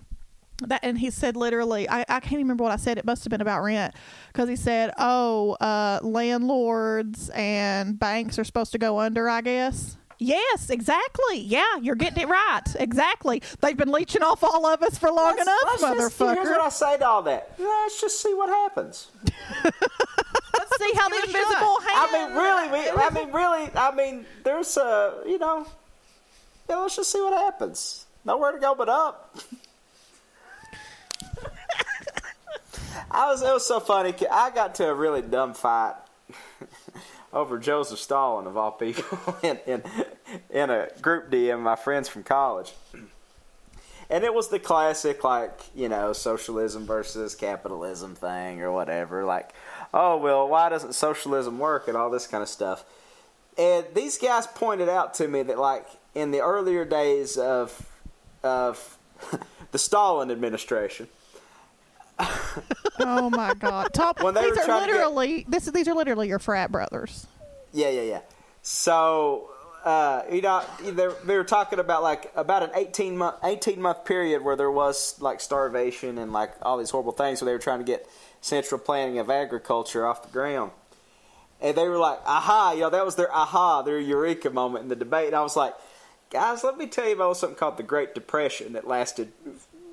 That and he said literally, I, I can't even remember what I said. It must have been about rent because he said, "Oh, uh, landlords and banks are supposed to go under." I guess. Yes, exactly. Yeah, you're getting it right. Exactly. They've been leeching off all of us for long Let's- enough, let's just- motherfucker. here's what I say to all that. Let's just see what happens. [laughs] Let's see how the give it a invisible hand. I mean, really, we, I [laughs] mean, really, I mean, there's a, you know, yeah, let's just see what happens. Nowhere to go but up. [laughs] I was, it was so funny. I got to a really dumb fight [laughs] over Joseph Stalin of all people [laughs] in, in in a group DM. My friends from college. And it was the classic, like, you know, socialism versus capitalism thing or whatever. Like, oh, well, why doesn't socialism work and all this kind of stuff. And these guys pointed out to me that, like, in the earlier days of, of [laughs] the Stalin administration, Oh my god! Top. When they these were are trying to get- literally this. These are literally your frat brothers. Yeah, yeah, yeah. So, uh, you know, they, they were talking about like about an eighteen month eighteen month period where there was like starvation and like all these horrible things. So they were trying to get central planning of agriculture off the ground, and they were like, "Aha!" You know, that was their aha, their eureka moment in the debate. And I was like, "Guys, let me tell you about something called the Great Depression that lasted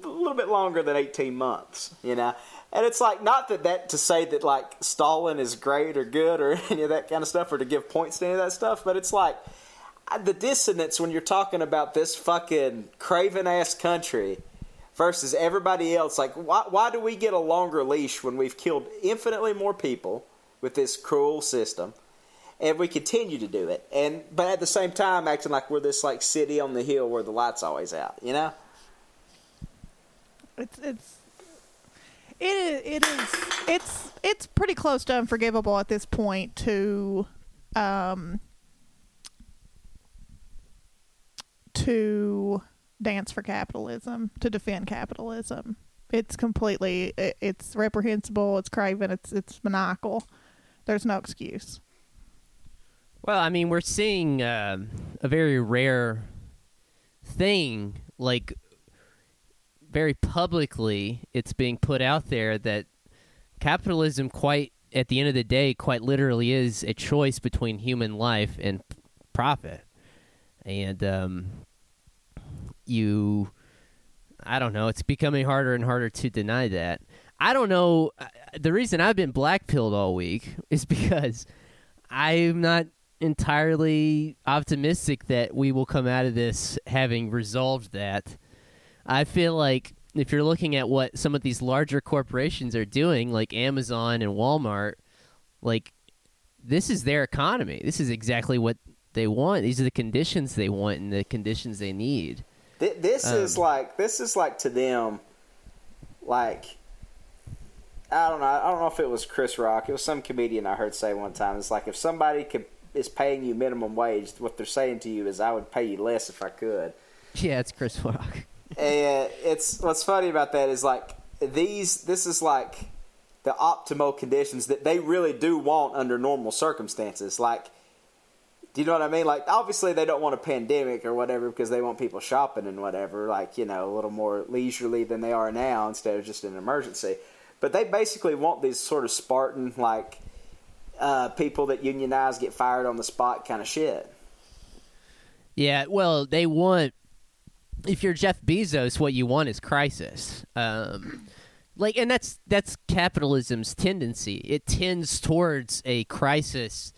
a little bit longer than eighteen months." You know. And it's like not that that to say that like Stalin is great or good or [laughs] any of that kind of stuff or to give points to any of that stuff, but it's like uh, the dissonance when you're talking about this fucking craven ass country versus everybody else. Like, why, why do we get a longer leash when we've killed infinitely more people with this cruel system? And we continue to do it, and but at the same time acting like we're this like city on the hill where the lights always out, you know? It's it's it is it is it's it's pretty close to unforgivable at this point to um to dance for capitalism to defend capitalism. It's completely it, it's reprehensible. It's craven. It's it's maniacal. There's no excuse. Well, I mean, we're seeing um a very rare thing, like very publicly, it's being put out there that capitalism, quite at the end of the day, quite literally is a choice between human life and profit. And um, you, I don't know, it's becoming harder and harder to deny that. I don't know. uh, The reason I've been blackpilled all week [laughs] is because I'm not entirely optimistic that we will come out of this having resolved that. I feel like if you're looking at what some of these larger corporations are doing, like Amazon and Walmart, like this is their economy. This is exactly what they want. These are the conditions they want and the conditions they need. Th- This is Um, like this is like to them, like I don't know. I don't know if it was Chris Rock. It was some comedian I heard say one time. It's like if somebody could is paying you minimum wage, what they're saying to you is, "I would pay you less if I could." [laughs] Yeah, it's Chris Rock. And it's what's funny about that is like these. This is like the optimal conditions that they really do want under normal circumstances. Like, do you know what I mean? Like, obviously they don't want a pandemic or whatever because they want people shopping and whatever. Like, you know, a little more leisurely than they are now instead of just an emergency. But they basically want these sort of Spartan like uh, people that unionize get fired on the spot kind of shit. Yeah, well, they want. If you're Jeff Bezos, what you want is crisis. Um, like, and that's that's capitalism's tendency. It tends towards a crisis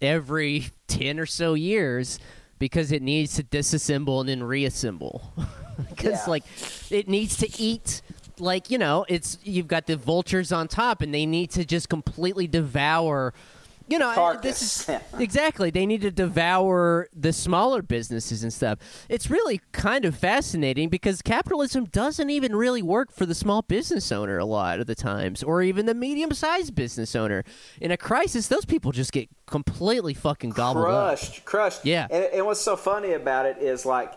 every ten or so years because it needs to disassemble and then reassemble. [laughs] Because Yeah. like, it needs to eat. Like you know, it's you've got the vultures on top, and they need to just completely devour you know, Carcass. this is [laughs] exactly. They need to devour the smaller businesses and stuff. It's really kind of fascinating because capitalism doesn't even really work for the small business owner a lot of the times, or even the medium-sized business owner. In a crisis, those people just get completely fucking gobbled up. crushed, crushed. Yeah. And, and what's so funny about it is like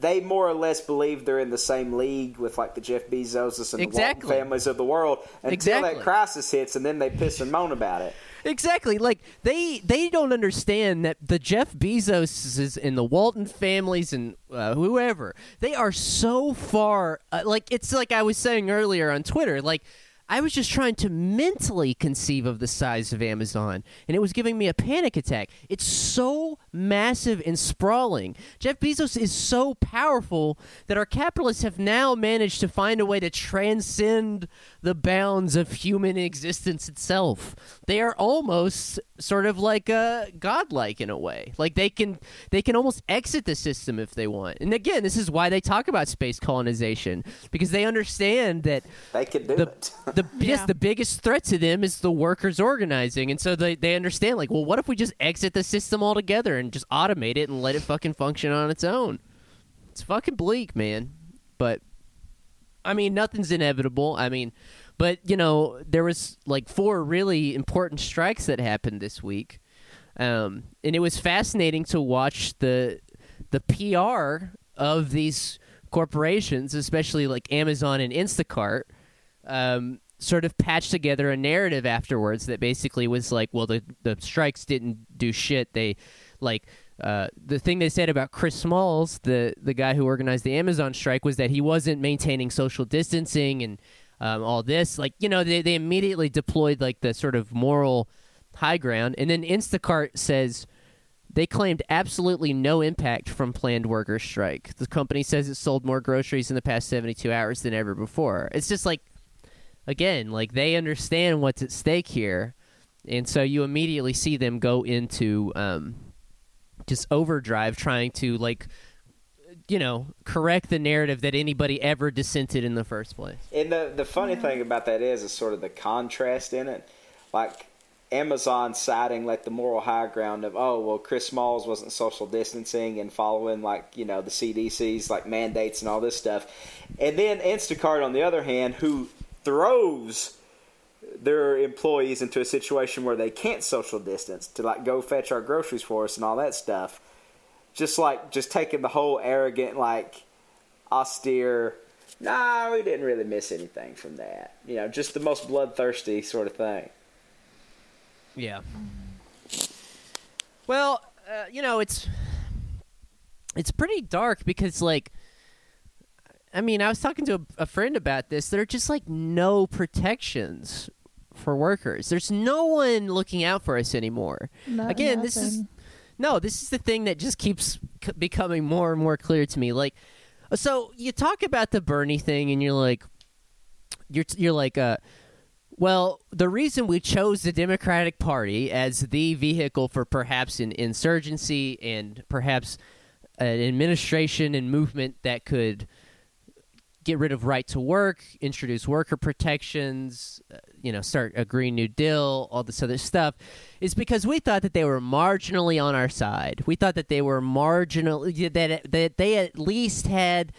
they more or less believe they're in the same league with like the Jeff Bezoses and Exactly. the Walton families of the world until Exactly. that crisis hits, and then they piss and moan about it. Exactly. Like they they don't understand that the Jeff Bezoses and the Walton families and uh, whoever they are so far. Uh, like it's like I was saying earlier on Twitter. Like I was just trying to mentally conceive of the size of Amazon, and it was giving me a panic attack. It's so massive and sprawling. Jeff Bezos is so powerful that our capitalists have now managed to find a way to transcend the bounds of human existence itself. They are almost sort of like uh, godlike in a way. Like they can they can almost exit the system if they want. And again, this is why they talk about space colonization because they understand that They could do the it. [laughs] the [laughs] yes the biggest threat to them is the workers organizing, and so they they understand like, well, what if we just exit the system altogether and just automate it and let it fucking function on its own? It's fucking bleak, man. But I mean, nothing's inevitable. I mean, but you know, there was like four really important strikes that happened this week, um, and it was fascinating to watch the the PR of these corporations, especially like Amazon and Instacart, um, sort of patch together a narrative afterwards that basically was like, well, the the strikes didn't do shit. They like uh, the thing they said about Chris Smalls, the the guy who organized the Amazon strike, was that he wasn't maintaining social distancing and um, all this. Like you know, they they immediately deployed like the sort of moral high ground, and then Instacart says. They claimed absolutely no impact from planned workers' strike. The company says it sold more groceries in the past 72 hours than ever before. It's just like, again, like they understand what's at stake here, and so you immediately see them go into um, just overdrive, trying to like, you know, correct the narrative that anybody ever dissented in the first place. And the the funny thing about that is, is sort of the contrast in it. Like Amazon citing like the moral high ground of, oh well, Chris Smalls wasn't social distancing and following like you know the CDC's like mandates and all this stuff, and then Instacart on the other hand, who throws their employees into a situation where they can't social distance to like go fetch our groceries for us and all that stuff. Just like just taking the whole arrogant like austere nah we didn't really miss anything from that you know just the most bloodthirsty sort of thing Yeah. Well, uh, you know, it's it's pretty dark because like I mean, I was talking to a, a friend about this. There are just like no protections for workers. There's no one looking out for us anymore. No- Again, this is no, this is the thing that just keeps c- becoming more and more clear to me. Like, so you talk about the Bernie thing, and you're like, you're you're like, uh, well, the reason we chose the Democratic Party as the vehicle for perhaps an insurgency and perhaps an administration and movement that could get rid of right to work, introduce worker protections, uh, you know, start a Green New Deal, all this other stuff, is because we thought that they were marginally on our side. We thought that they were marginal that that they at least had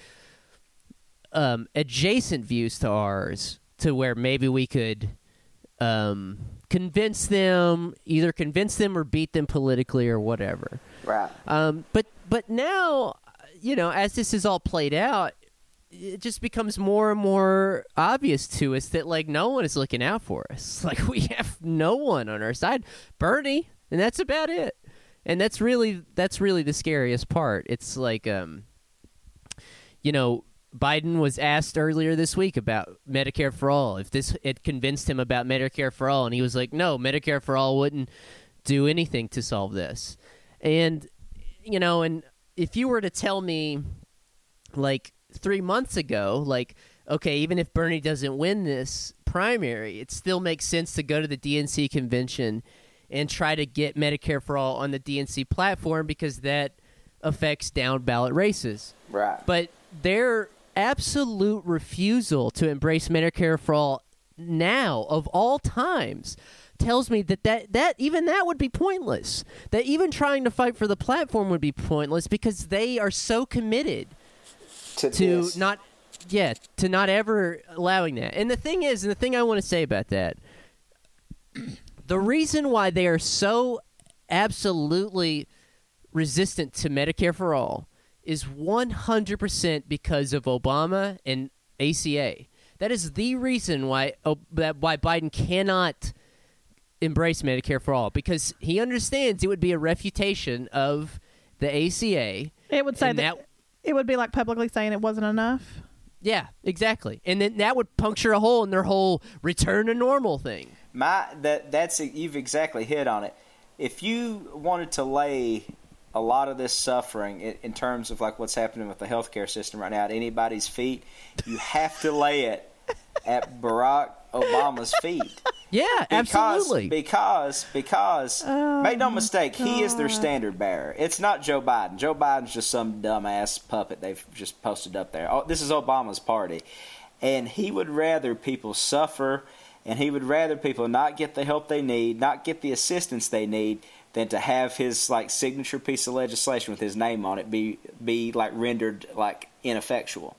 um, adjacent views to ours, to where maybe we could um, convince them, either convince them or beat them politically or whatever. right Um, but but now, you know, as this is all played out, it just becomes more and more obvious to us that like no one is looking out for us. [laughs] Like we have no one on our side. Bernie, and that's about it. And that's really that's really the scariest part. It's like um, you know. Biden was asked earlier this week about Medicare for all. If this it convinced him about Medicare for all, and he was like, "No, Medicare for all wouldn't do anything to solve this." And you know, and if you were to tell me like three months ago, like, okay, even if Bernie doesn't win this primary, it still makes sense to go to the DNC convention and try to get Medicare for all on the DNC platform because that affects down ballot races. right But their absolute refusal to embrace Medicare for all now, of all times, tells me that, that that even that would be pointless. That even trying to fight for the platform would be pointless because they are so committed To, to this. not yeah to not ever allowing that and the thing is and the thing i want to say about that the reason why they are so absolutely resistant to medicare for all is 100% because of obama and aca that is the reason why oh, that why biden cannot embrace medicare for all because he understands it would be a refutation of the aca It would say that, that- it would be like publicly saying it wasn't enough. Yeah, exactly. And then that would puncture a hole in their whole return to normal thing. My that that's you've exactly hit on it. If you wanted to lay a lot of this suffering in, in terms of like what's happening with the healthcare system right now at anybody's feet, you have to lay it at Barack Obama's feet. [laughs] Yeah, Because, absolutely. Because because oh make no mistake, he is their standard bearer. It's not Joe Biden. Joe Biden's just some dumbass puppet they've just posted up there. Oh, this is Obama's party, and he would rather people suffer, and he would rather people not get the help they need, not get the assistance they need, than to have his like signature piece of legislation with his name on it be be like rendered like ineffectual.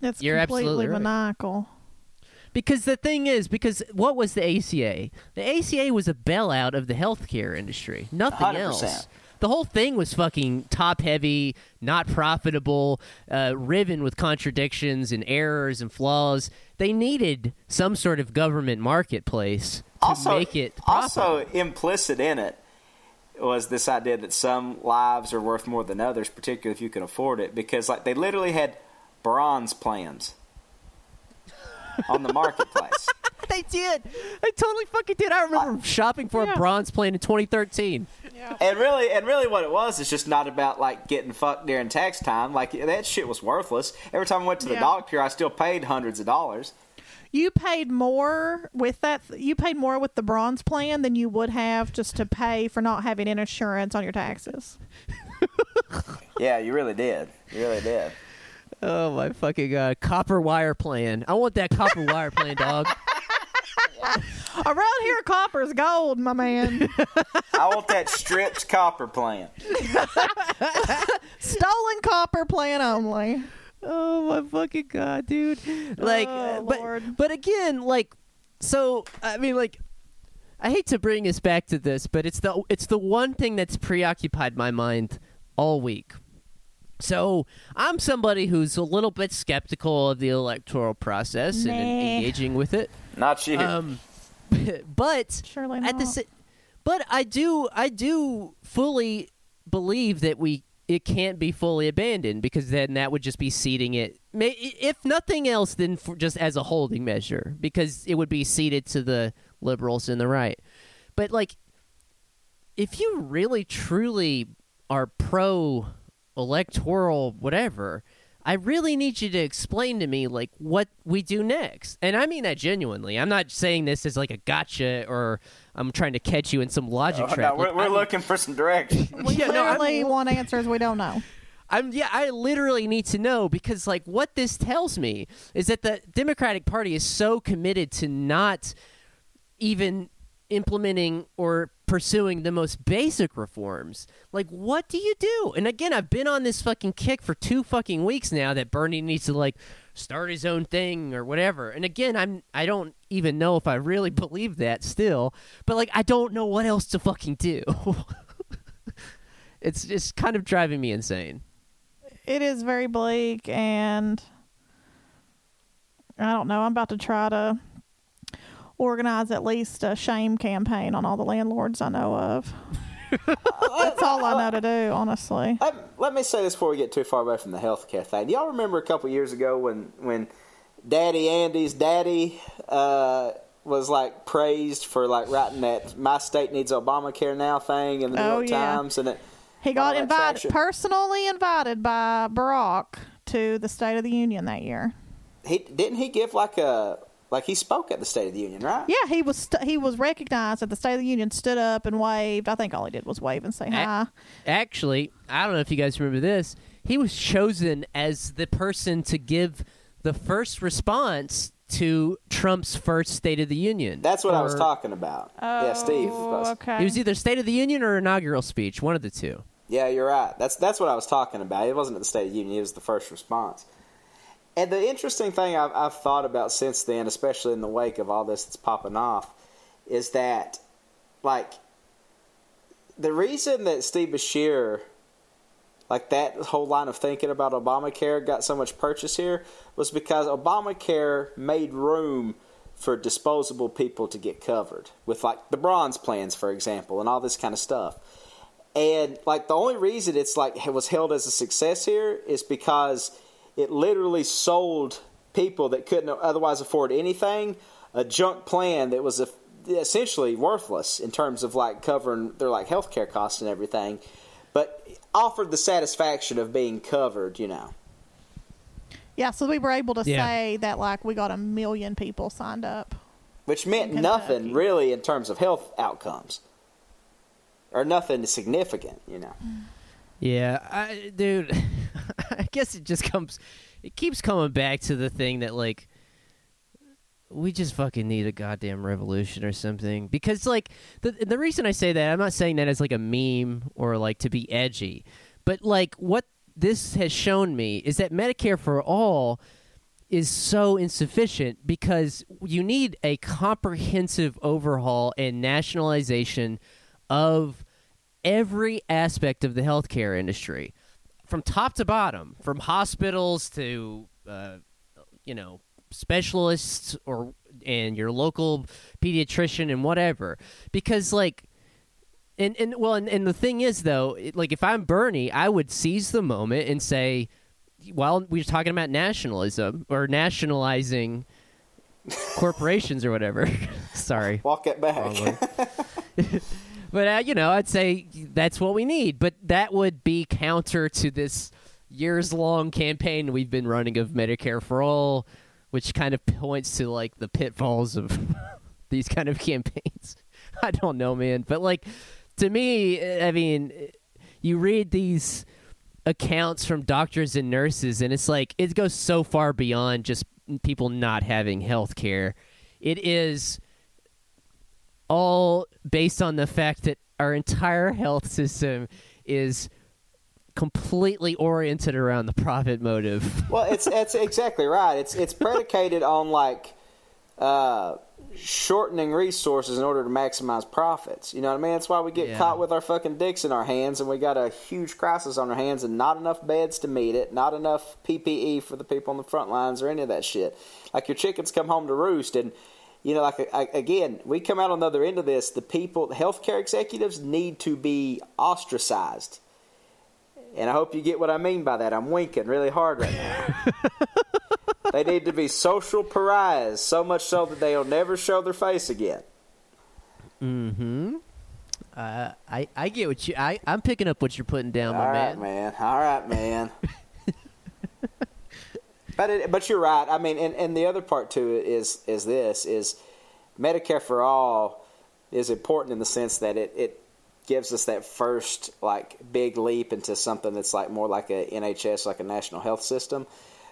That's You're completely absolutely right. maniacal. Because the thing is, because what was the ACA? The ACA was a bailout of the healthcare industry. Nothing 100%. else. The whole thing was fucking top heavy, not profitable, uh, riven with contradictions and errors and flaws. They needed some sort of government marketplace to also, make it profitable. also implicit in it was this idea that some lives are worth more than others, particularly if you can afford it, because like they literally had bronze plans on the marketplace. [laughs] They did. They totally fucking did. I remember shopping for Yeah. a bronze plan in 2013. Yeah. and really, and really, what it was is just not about like getting fucked during tax time. Like that shit was worthless. Every time I went to the Yeah. doctor, I still paid hundreds of dollars. You paid more with that. You paid more with the bronze plan than you would have just to pay for not having insurance on your taxes. [laughs] Yeah, you really did. You really did. Oh my fucking god! Copper wire plan. I want that copper wire plan, dog. [laughs] Around here, copper's gold, my man. [laughs] I want that stripped copper plan. [laughs] Stolen copper plan only. Oh my fucking god, dude! Like, Oh, uh, but Lord. but again, like, so I mean, like, I hate to bring us back to this, but it's the it's the one thing that's preoccupied my mind all week. So I'm somebody who's a little bit skeptical of the electoral process and engaging with it. Not you. Um, [laughs] but Surely at the but I do I do fully believe that we it can't be fully abandoned because then that would just be ceding it if nothing else then for just as a holding measure because it would be ceded to the liberals and the right but like if you really truly are pro electoral whatever I really need you to explain to me like what we do next. And I mean that genuinely. I'm not saying this as like a gotcha or I'm trying to catch you in some logic Oh, trap. no, we're, Like, we're looking for some direction. We [laughs] Yeah, no, I'm- clearly want answers we don't know. I'm yeah, I literally need to know because like what this tells me is that the Democratic Party is so committed to not even implementing or pursuing the most basic reforms. Like what do you do? And again, I've been on this fucking kick for 2 fucking weeks now that Bernie needs to like start his own thing or whatever. And again, I'm I don't even know if I really [laughs] believe that still, but like I don't know what else to fucking do. [laughs] it's just kind of driving me insane. It is very bleak, and I don't know. I'm about to try to organize at least a shame campaign on all the landlords I know of. [laughs] That's all I know to do, honestly. Let, let me say this before we get too far away from the healthcare thing. Do y'all remember a couple years ago when when Daddy Andy's daddy uh, was like praised for like writing that "My state needs Obamacare now" thing in the New Oh, York yeah. Times, and it He got invited, traction. personally invited by Barack to the State of the Union that year. he didn't he give like a like he spoke at the State of the Union, right? Yeah, he was st- he was recognized at the State of the Union, stood up and waved. I think all he did was wave and say hi. Actually, I don't know if you guys remember this. He was chosen as the person to give the first response to Trump's first State of the Union. That's what I was talking about. Oh, yeah, Steve. Okay. It was either State of the Union or inaugural speech, one of the two. Yeah, you're right. That's that's what I was talking about. It wasn't at the State of the Union. It was the first response. And the interesting thing I've, I've thought about since then, especially in the wake of all this that's popping off, is that, like, the reason that Steve Beshear, like that whole line of thinking about Obamacare, got so much purchase here was because Obamacare made room for disposable people to get covered with, like, the bronze plans, for example, and all this kind of stuff. And like the only reason it's like it was held as a success here is because it literally sold people that couldn't otherwise afford anything a junk plan that was a, essentially worthless in terms of like covering their like healthcare costs and everything, but offered the satisfaction of being covered. You know. Yeah, so we were able to Yeah. say that like we got a million people signed up. which meant nothing really in terms of health outcomes, or nothing significant. You know. Yeah, I, dude. [laughs] I guess it just comes. It keeps coming back to the thing that like we just fucking need a goddamn revolution or something. Because like the the reason I say that, I'm not saying that as like a meme or like to be edgy, but like what this has shown me is that Medicare for all is so insufficient because you need a comprehensive overhaul and nationalization of every aspect of the healthcare industry from top to bottom from hospitals to uh, you know specialists or and your local pediatrician and whatever. Because like and and well and, and the thing is though it, like if i'm bernie i would seize the moment and say while we are talking about nationalism or nationalizing corporations or whatever. [laughs] Sorry. Walk it back. [laughs] But uh, you know, I'd say that's what we need. But that would be counter to this years-long campaign we've been running of Medicare for all, which kind of points to like the pitfalls of [laughs] these kind of campaigns. [laughs] I don't know, man, but like to me, I mean, you read these accounts from doctors and nurses, and it's like it goes so far beyond just people not having health care. It is all based on the fact that our entire health system is completely oriented around the profit motive. [laughs] Well, it's it's exactly right. It's it's predicated on like uh, shortening resources in order to maximize profits. You know what I mean? That's why we get Yeah. caught with our fucking dicks in our hands, and we got a huge crisis on our hands, and not enough beds to meet it, not enough PPE for the people on the front lines, or any of that shit. Like your chickens come home to roost, and you know, like I, again, we come out on the other end of this. The people, the healthcare executives, need to be ostracized. And I hope you get what I mean by that. I'm winking really hard right now. [laughs] they need to be social pariahs, so much so that they'll never show their face again. Mm-hmm. Uh, I I get what you I I'm picking up what you're putting down, All my right, man. man. All right, man. [laughs] but it, but you're right. I mean, and, and the other part to it is is this is Medicare for all is important in the sense that it, it gives us that first like big leap into something that's like more like a NHS, like a national health system.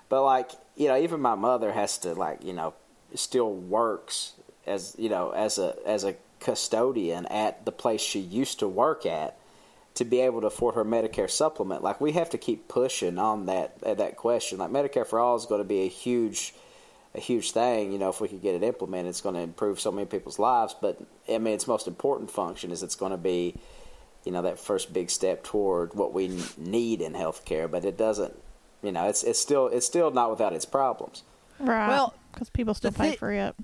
But like you know, even my mother has to like you know still works as you know as a as a custodian at the place she used to work at to be able to afford her Medicare supplement. Like we have to keep pushing on that uh, that question. Like Medicare for all is going to be a huge a huge thing. You know, if we could get it implemented, it's going to improve so many people's lives. But I mean, its most important function is it's going to be, you know, that first big step toward what we need in healthcare. But it doesn't. You know, it's it's still it's still not without its problems. Right. Well, because people still the pay for it.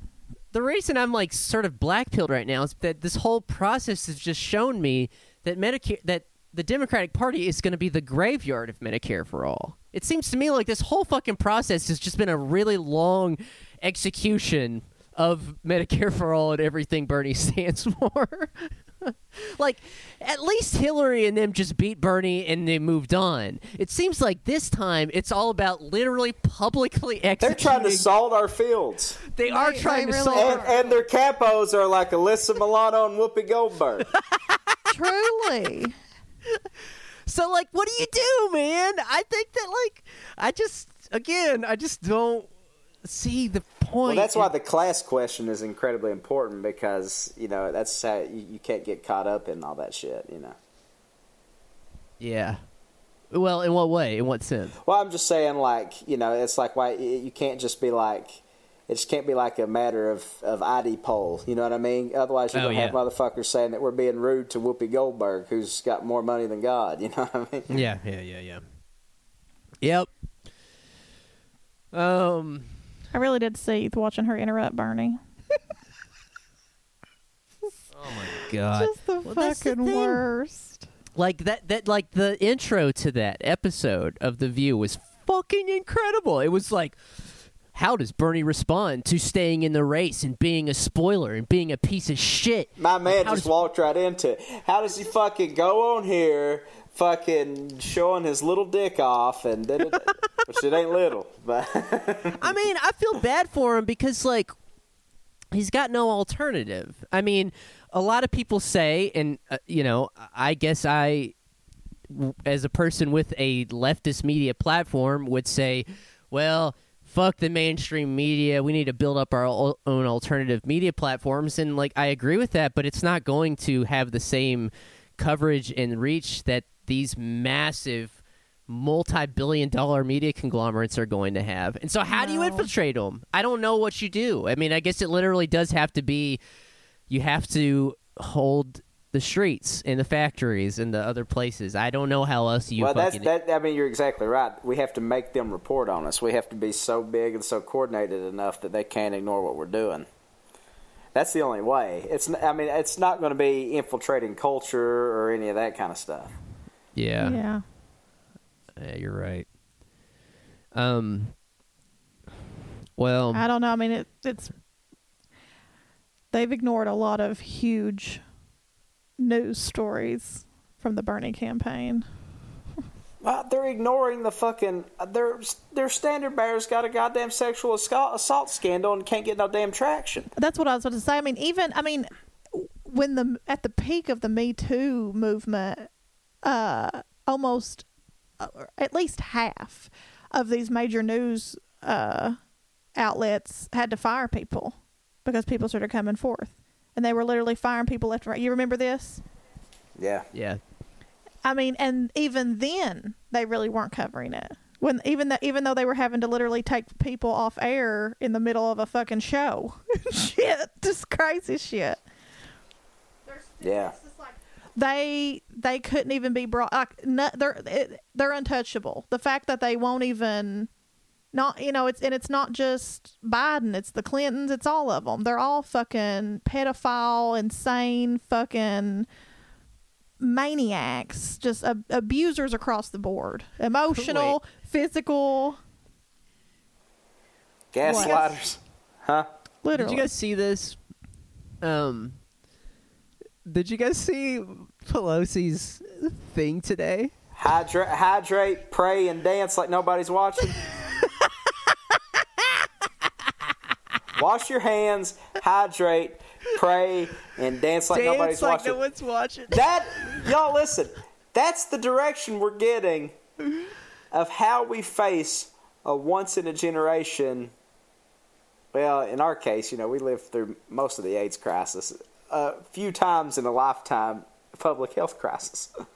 the reason I'm like sort of black pilled right now is that this whole process has just shown me that Medicare that the Democratic Party is going to be the graveyard of Medicare for all. It seems to me like this whole fucking process has just been a really long execution of Medicare for all and everything Bernie [laughs] stands for. [laughs] like at least Hillary and them just beat Bernie and they moved on. It seems like this time it's all about literally publicly executing. They're trying to salt our fields, They are They- trying they to really solve. and, and their capos are like Alyssa Milano and Whoopi Goldberg. [laughs] Truly. So like, what do you do, man? I think that like, I just again, I just don't see the point. Well, that's why the class question is incredibly important because you know that's how you, you can't get caught up in all that shit. You know. yeah. Well, in what way? In what sense? Well, I'm just saying, like you know, it's like why you can't just be like. It just can't be like a matter of, of ID poll. You know what I mean? Otherwise, you're Oh, going to have motherfuckers saying that we're being rude to Whoopi Goldberg, who's got more money than God. [laughs] You know what I mean? Yeah, yeah, yeah, yeah. Yep. Um. I really did see watching her interrupt Bernie. [laughs] Oh my god. Just the Well, that's the fucking worst. like that that like the intro to that episode of the view was fucking incredible it was like how does bernie respond to staying in the race and being a spoiler and being a piece of shit My man How just does- walked right into it. How does he fucking go on here, fucking showing his little dick off, and then [laughs] it, which it ain't little, but [laughs] i mean i feel bad for him because like he's got no alternative i mean a lot of people say and uh, you know i guess i as a person with a leftist media platform would say well fuck the mainstream media. We need to build up our own alternative media platforms. And like i agree with that but it's not going to have the same coverage and reach that these massive multi-billion dollar media conglomerates are going to have. And so how do you infiltrate them i don't know what you do. I mean i guess it literally does have to be you have to hold the streets and the factories and the other places. I don't know how else you well, that's that. I mean, you're exactly right. We have to make them report on us. We have to be so big and so coordinated enough that they can't ignore what we're doing. That's the only way. It's. I mean, it's not going to be infiltrating culture or any of that kind of stuff. yeah. Yeah. Yeah, you're right. Um. Well, I don't know. I mean, it, it's they've ignored a lot of huge news stories from the Bernie campaign. Well, they're ignoring the fucking. Their their standard bearers got a goddamn sexual assault, scandal and can't get no damn traction. That's what I was going to say. I mean, even I mean, when the at the peak of the Me Too movement, uh, almost uh, at least half of these major news uh, outlets had to fire people because people started coming forth, and they were literally firing people left and right. You remember this? Yeah. yeah. I mean, and even then, they really weren't covering it. When even that, even though they were having to literally take people off air in the middle of a fucking show, [laughs] shit, just crazy shit. Yeah. They they couldn't even be brought. Like, no, they're it, they're untouchable. The fact that they won't even. Not you know it's and it's not just Biden it's the Clintons it's all of them they're all fucking pedophile insane fucking maniacs, just ab- abusers across the board. Emotional, physical, Gaslighters. Huh? Literally did you guys see this? Um. Did you guys see Pelosi's thing today? Hydrate, hydrate, pray, and dance like nobody's watching. [laughs] [laughs] Wash your hands, hydrate, pray, and dance like nobody's watching. one's watching. that y'all listen. That's the direction we're getting of how we face a once in a generation. Well, in our case, you know, we lived through most of the AIDS crisis. A few times in a lifetime public health crisis. [laughs]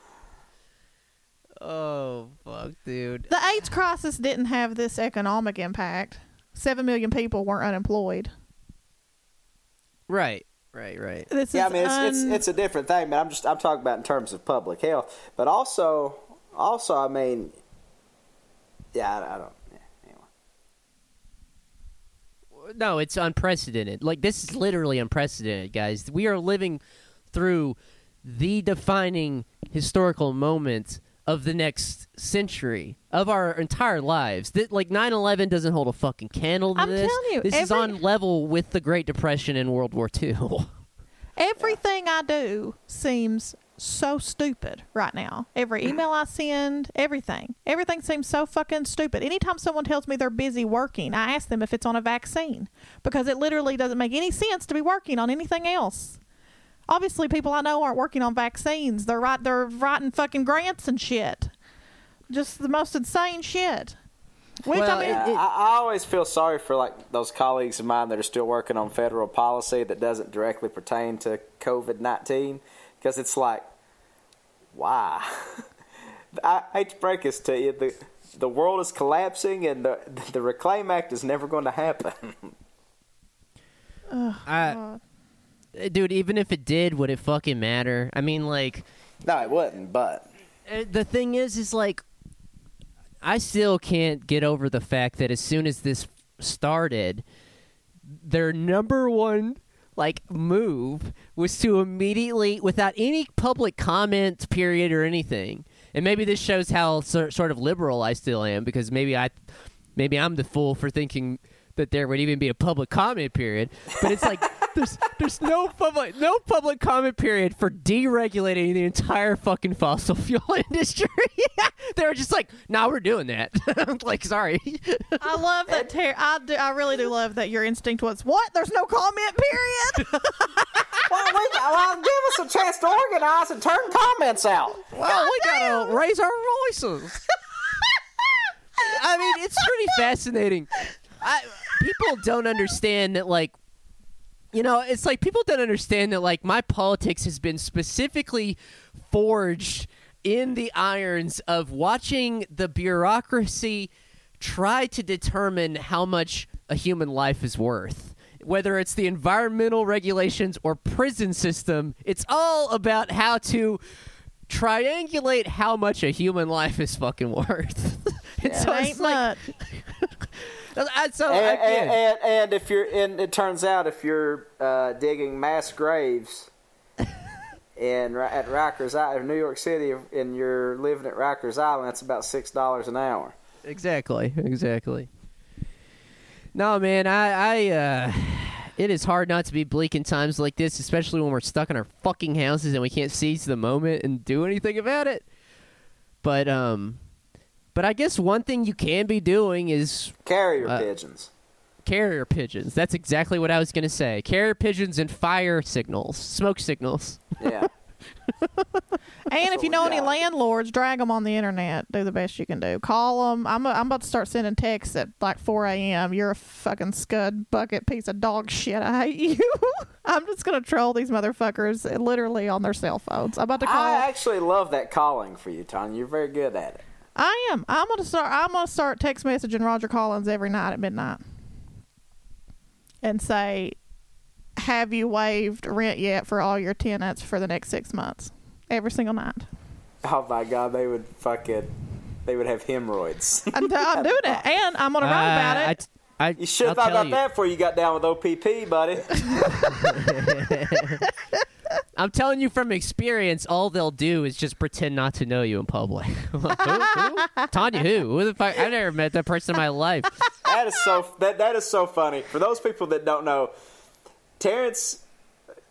Oh fuck, dude. the AIDS crisis didn't have this economic impact. Seven million people weren't unemployed. Right, right, right. This Yeah, I mean it's, it's un- it's a different thing, but I'm just I'm talking about in terms of public health, but also also I mean, yeah, I, I don't. Yeah, anyway. No, it's unprecedented. Like this is literally unprecedented, guys. We are living through the defining historical moment of the next century of our entire lives. That like 9/11 doesn't hold a fucking candle to I'm this. telling you, this is on level with the Great Depression and World War II. [laughs] everything I do seems so stupid right now. Every email I send, everything, everything seems so fucking stupid. Anytime someone tells me they're busy working, I ask them if it's on a vaccine because it literally doesn't make any sense to be working on anything else. Obviously, people I know aren't working on vaccines. They're right. They're writing fucking grants and shit. Just the most insane shit. Which Well, I mean, it- I, I always feel sorry for like those colleagues of mine that are still working on federal policy that doesn't directly pertain to COVID nineteen, because it's like, why? [laughs] I hate to break this to you, the the world is collapsing, and the the Reclaim Act is never going to happen. [laughs] I, dude, even if it did, would it fucking matter? I mean, like, no, it wouldn't. But uh, the thing is, is like, I still can't get over the fact that as soon as this started, their number one like move was to immediately, without any public comment period or anything, and maybe this shows how sort of liberal I still am because maybe I, maybe I'm the fool for thinking that there would even be a public comment period, but it's like. [laughs] There's, there's no public no public comment period for deregulating the entire fucking fossil [laughs] fuel industry. [laughs] they were just like, "Nah, we're doing that." I'm [laughs] like, sorry. I love that. Ter- I do. I really do love that your instinct was what? There's no comment period. well, we, well, give us a chance to organize and turn comments out. Well, we gotta raise our voices. I mean, it's pretty fascinating. I, people don't understand that, like, you know, it's like people don't understand that, like, my politics has been specifically forged in the irons of watching the bureaucracy try to determine how much a human life is worth. Whether it's the environmental regulations or prison system, it's all about how to triangulate how much a human life is fucking worth. [laughs] and so it's like, [laughs] so And, and, and, and if you're, and it turns out if you're uh, digging mass graves [laughs] in at Rikers Island, New York City, and you're living at Rikers Island, that's about six dollars an hour. Exactly, exactly. No, man, I, I, uh, it is hard not to be bleak in times like this, especially when we're stuck in our fucking houses and we can't seize the moment and do anything about it. But, um, but I guess one thing you can be doing is Carrier Uh, pigeons. carrier pigeons. That's exactly what I was going to say. Carrier pigeons and fire signals, smoke signals. Yeah. [laughs] And if you know any got. landlords, drag them on the internet. Do the best you can do. Call them. I'm, I'm about to start sending texts at like 4 a.m. You're a fucking scud bucket piece of dog shit. I hate you. [laughs] I'm just gonna troll these motherfuckers literally on their cell phones. I'm about to call. I actually love that calling for you, Tanya. You're very good at it. I am. I'm gonna start. I'm gonna start text messaging Roger Collins every night at midnight, and say, "Have you waived rent yet for all your tenants for the next six months?" Every single night. Oh my God, they would fucking, they would have hemorrhoids. [laughs] I'm, I'm doing it, and I'm gonna write about Uh, it. I, I, You should have thought about you. that before you got down with OPP, buddy. [laughs] [laughs] I'm telling you from experience, all they'll do is just pretend not to know you in public. [laughs] Who, who? Tanya, who? Who the fuck? I never met that person in my life. [laughs] that is so that that is so funny. For those people that don't know, Terrence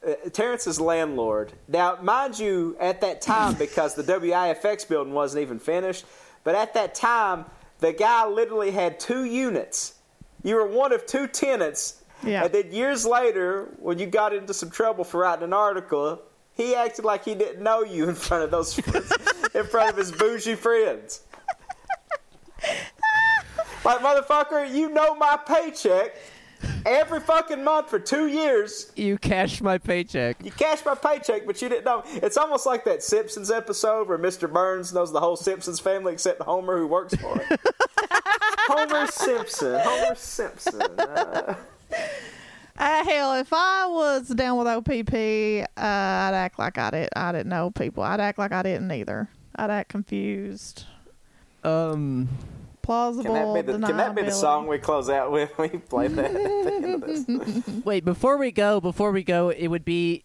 uh, Terrence's landlord. Now, mind you, at that time, because the WIFX building wasn't even finished, but at that time, the guy literally had two units. You were one of two tenants. Yeah. And then years later, when you got into some trouble for writing an article, he acted like he didn't know you in front of those, [laughs] in front of his bougie friends. Like, motherfucker, you know my paycheck every fucking month for two years. You cashed my paycheck. You cashed my paycheck, but you didn't know. It's almost like that Simpsons episode where Mr. Burns knows the whole Simpsons family except Homer, who works for him. [laughs] Homer Simpson. Homer Simpson. Uh, Uh, hell, if I was down with OPP, uh, I'd act like I didn't. I didn't know people. I'd act like I didn't either. I'd act confused, Um, plausible. can, that be the, can that be the song we close out with? We play that at the end of this. [laughs] wait, before we go, before we go, it would be,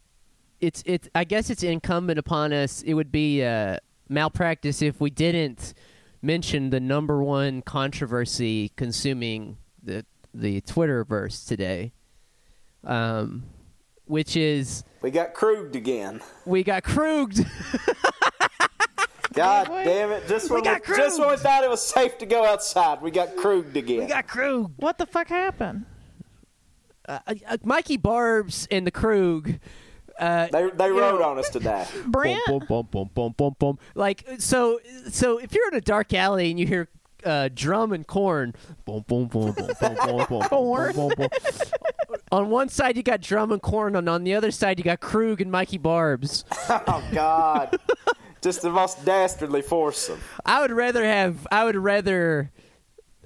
it's it's. I guess it's incumbent upon us. It would be uh, malpractice if we didn't mention the number one controversy consuming the the Twitterverse today, um, which is We got Kruged again. we got Kruged. God [laughs] damn it! Just We when got we, just when we thought it was safe to go outside, we got Kruged again. we got Krug. What the fuck happened? Uh, uh, Mikey Barbs and the Krug. Uh, they they you rode know, on us today. [laughs] Brent. Boom, boom, boom, boom, boom, boom, boom. Like so, so if you're in a dark alley and you hear uh, drum and corn. Boom, boom, boom, boom, boom, boom, boom, boom, boom, boom. on one side you got drum and corn, and on the other side you got Krug and Mikey Barbs. [laughs] Oh God, just the most dastardly foursome. I would rather have. I would rather.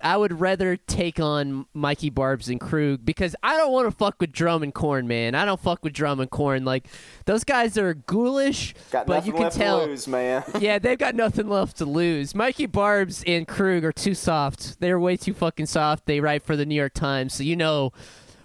I would rather take on Mikey Barbs and Krug because I don't want to fuck with Drum and Corn, man. I don't fuck with Drum and Corn. Like those guys are ghoulish, Got but you can left tell. to lose, man. [laughs] yeah, they've got nothing left to lose. Mikey Barbs and Krug are too soft. They're way too fucking soft. They write for the New York Times, so you know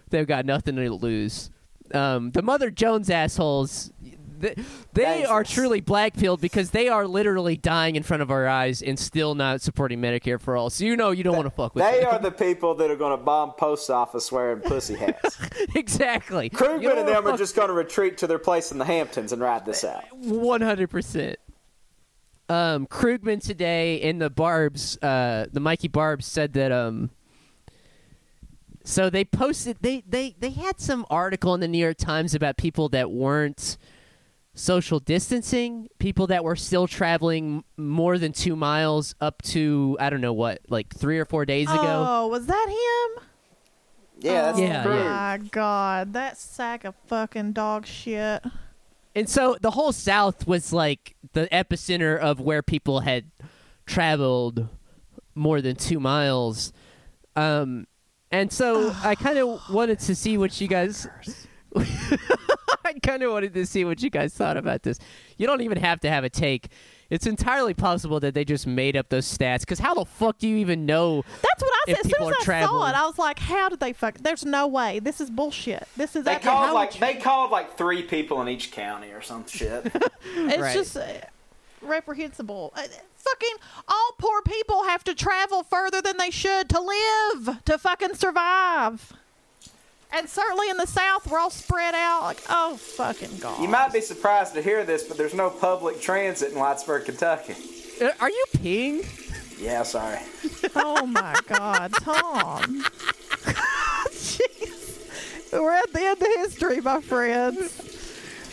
they've got nothing to lose. Um, the Mother Jones assholes, they, they are truly blackpilled because they are literally dying in front of our eyes and still not supporting Medicare for all. So you know you don't want to fuck with them. They them. are the people that are going to bomb post office wearing pussy hats. [laughs] exactly. Krugman and them are just going to retreat to their place in the Hamptons and ride this out. One hundred percent. Um, Krugman today in the Barbs, uh, the Mikey Barbs said that um. So they posted they they they had some article in the New York Times about people that weren't social distancing, people that were still traveling more than two miles up to I don't know what like three or four days ago. Oh, was that him? Yeah, that's oh, Yeah, Krug. yeah. my god, that sack of fucking dog shit. And so the whole South was like the epicenter of where people had traveled more than two miles. Um, and so [sighs] I kind of wanted to see what you guys. [laughs] I kind of wanted to see what you guys thought about this. You don't even have to have a take. It's entirely possible that they just made up those stats. Because how the fuck do you even know? That's what I said. As soon as are I saw it, I was like, "How did they fuck? There's no way. This is bullshit. This is They called like much- they called like three people in each county or some shit. [laughs] It's Right. just uh, reprehensible. Uh, fucking all poor people have to travel further than they should to live to fucking survive. And certainly in the South, we're all spread out. Like, oh fucking god! you might be surprised to hear this, but there's no public transit in Whitesburg, Kentucky. Uh, Are you peeing? Yeah, sorry. Oh my god, Tom! [laughs] Jeez. We're at the end of history, my friends.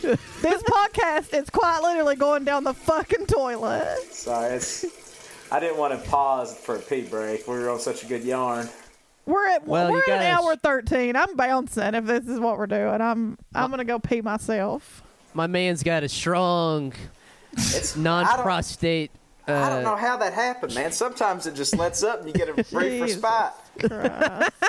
This podcast is quite literally going down the fucking toilet. Sorry, it's. I didn't want to pause for a pee break. We were on such a good yarn. We're at Well, we're at hour thirteen. I'm bouncing if this is what we're doing. I'm I'm gonna go pee myself. My man's got a strong It's non-prostate. Uh, I don't know how that happened, man. Sometimes it just lets up and you get a [laughs] brief Jesus. respite. [laughs]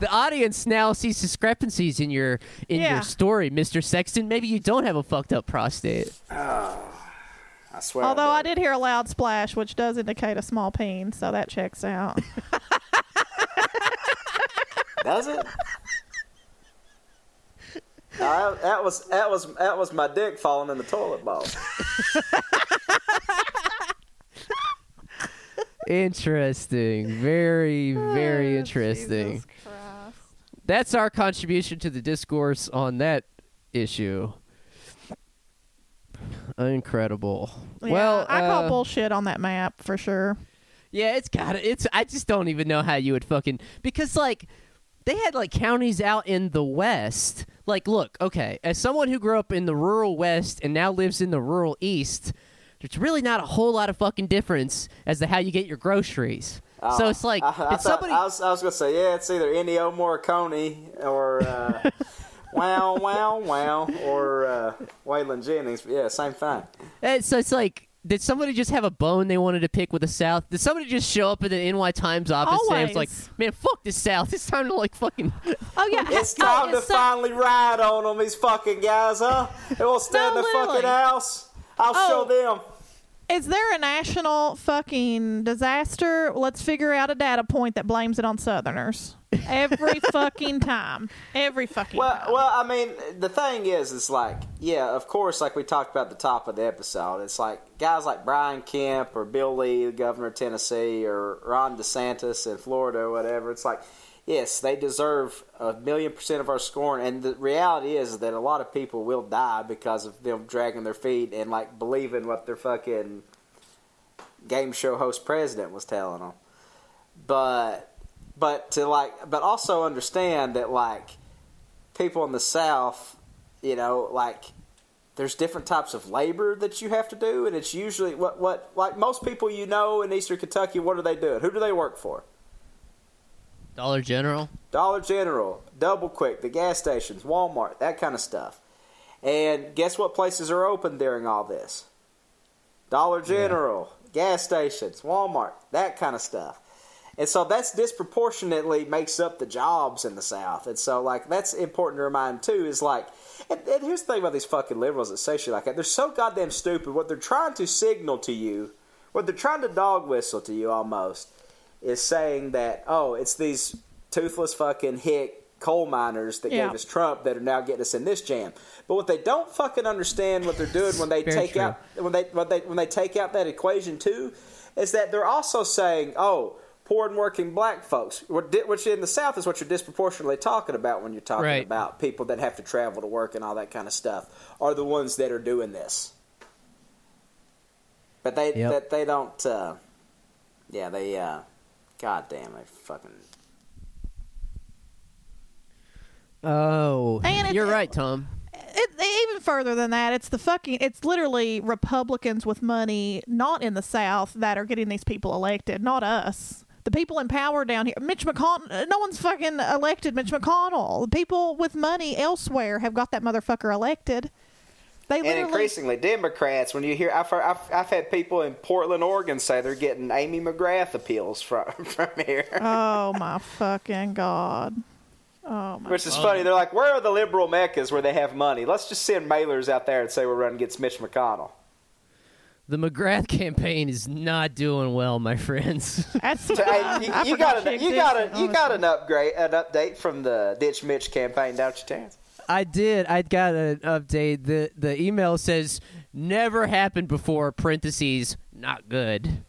The audience now sees discrepancies in your in Yeah. your story, Mr. Sexton. Maybe you don't have a fucked up prostate. [sighs] I swear. Although I do. did hear a loud splash, which does indicate a small peen, so that checks out. [laughs] Does it? Uh, that was that was that was my dick falling in the toilet bowl. Interesting. Very, very Oh, interesting. Jesus That's our contribution to the discourse on that issue. Incredible. Yeah, well, I call uh, bullshit on that map for sure. Yeah, it's got it. It's I just don't even know how you would fucking because like they had like counties out in the west. Like, look, okay, as someone who grew up in the rural west and now lives in the rural east, there's really not a whole lot of fucking difference as to how you get your groceries. so it's like Oh, [laughs] I, I thought- somebody. I was, I was gonna say yeah, it's either Ennio Morricone or uh, [laughs] Wow Wow Wow or uh, Waylon Jennings. Yeah, same thing. eh, so it's like. Did somebody just have a bone they wanted to pick with the South? Did somebody just show up at the NY Times office and was like, "Man, fuck the South! [laughs] It's time to like fucking." Oh yeah, [laughs] It's oh, time to so- finally ride on them, these fucking guys, huh? They won't stay in No, the fucking house. I'll Oh. show them. Is there a national fucking disaster? Let's figure out a data point that blames it on Southerners every fucking time. Every fucking Well, time. well, I mean, the thing is, it's like, yeah, of course, like we talked about at the top of the episode, it's like guys like Brian Kemp or Bill Lee, the governor of Tennessee, or Ron DeSantis in Florida or whatever. It's like, yes, they deserve a million percent of our scorn, and the reality is that a lot of people will die because of them dragging their feet and like believing what their fucking game show host president was telling them. But, but to like, but also understand that like people in the South, you know, like there's different types of labor that you have to do, and it's usually what what like most people you know in Eastern Kentucky. What are they doing? Who do they work for? Dollar General. Dollar General, Double Kwik, the gas stations, Walmart, that kind of stuff. And guess what places are open during all this? Dollar General, gas stations, Walmart, that kind of stuff. And so that's disproportionately makes up the jobs in the South. And so, like, that's important to remind, too, is like, and, and here's the thing about these fucking liberals that say shit like that. They're so goddamn stupid. What they're trying to signal to you, what they're trying to dog whistle to you almost, is saying that, oh, it's these toothless fucking hick coal miners that Yeah. gave us Trump that are now getting us in this jam. But what they don't fucking understand what they're doing when they [laughs] take true. out when they when they when they take out that equation too, is that they're also saying, oh, poor and working black folks, what di- which in the South is what you're disproportionately talking about when you're talking Right. about people that have to travel to work and all that kind of stuff, are the ones that are doing this. But they Yep. that they don't. Uh, yeah, they. Uh, God damn, they fucking. Oh, And you're right, Tom. It, even further than that, it's the fucking. It's literally Republicans with money, not in the South, that are getting these people elected, not us. The people in power down here, Mitch McConnell. No one's fucking elected Mitch McConnell. The people with money elsewhere have got that motherfucker elected. They And increasingly, Democrats. When you hear, I've, heard, I've, I've had people in Portland, Oregon, say they're getting Amy McGrath appeals from [laughs] from here, oh my fucking god. Oh my. which is funny. They're like, "Where are the liberal meccas where they have money? Let's just send mailers out there and say we're running against Mitch McConnell." The McGrath [laughs] campaign is not doing well, my friends. [laughs] That's. So, hey, you, you got she a, you got a, you got an upgrade, an update from the Ditch Mitch campaign, don't you, Terrence? I did. I got an update. the The email says never happened before. Parentheses not good. [laughs]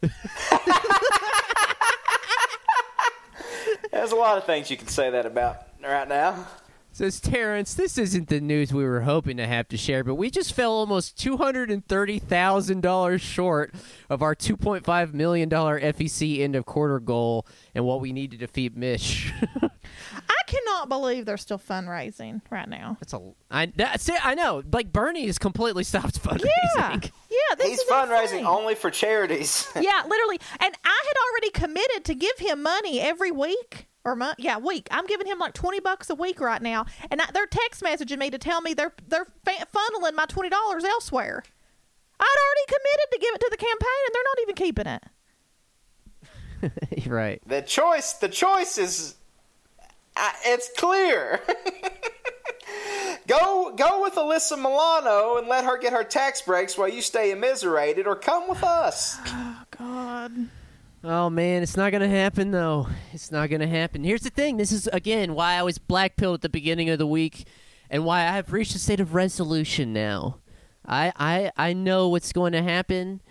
There's a lot of things you can say that about right now. Says Terrence, this isn't the news we were hoping to have to share, but we just fell almost two hundred and thirty thousand dollars short of our two point five million dollar FEC end of quarter goal and what we need to defeat Mish. [laughs] I cannot believe they're still fundraising right now. That's a I that's it. I know. Like Bernie has completely stopped [laughs] fundraising. Yeah, yeah. This He's is fundraising insane. only for charities. yeah, literally. And I had already committed to give him money every week or month. Yeah, week. I'm giving him like twenty bucks a week right now, and I, they're text messaging me to tell me they're they're fa- funneling my twenty dollars elsewhere. I'd already committed to give it to the campaign, and they're not even keeping it. You're [laughs] right. The choice, the choice is, uh, it's clear. [laughs] go, go with Alyssa Milano and let her get her tax breaks while you stay immiserated, or come with us. [gasps] Oh God. Oh man, it's not gonna happen though. It's not gonna happen. Here's the thing. This is again why I was black blackpilled at the beginning of the week, and why I have reached a state of resolution now. I I I know what's going to happen.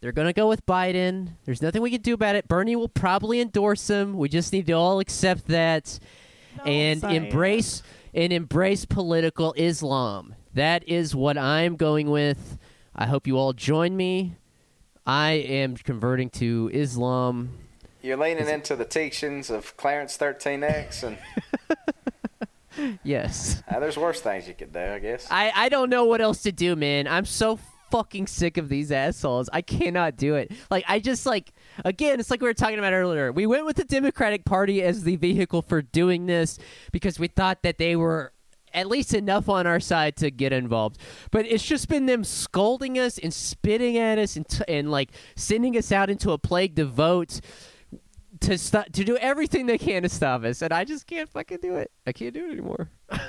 They're gonna go with Biden. There's nothing we can do about it. Bernie will probably endorse him. We just need to all accept that and say embrace and embrace political Islam. That is what I'm going with. I hope you all join me. I am converting to Islam. You're leaning into the teachings of Clarence 13X, and [laughs] Yes. uh, there's worse things you could do, I guess. I, I don't know what else to do, man. I'm so fucking sick of these assholes. I cannot do it. Like I just like again, it's like we were talking about earlier. We went with the Democratic Party as the vehicle for doing this because we thought that they were at least enough on our side to get involved. But it's just been them scolding us and spitting at us and t- and like sending us out into a plague to vote to stop to do everything they can to stop us and I just can't fucking do it. I can't do it anymore. [laughs]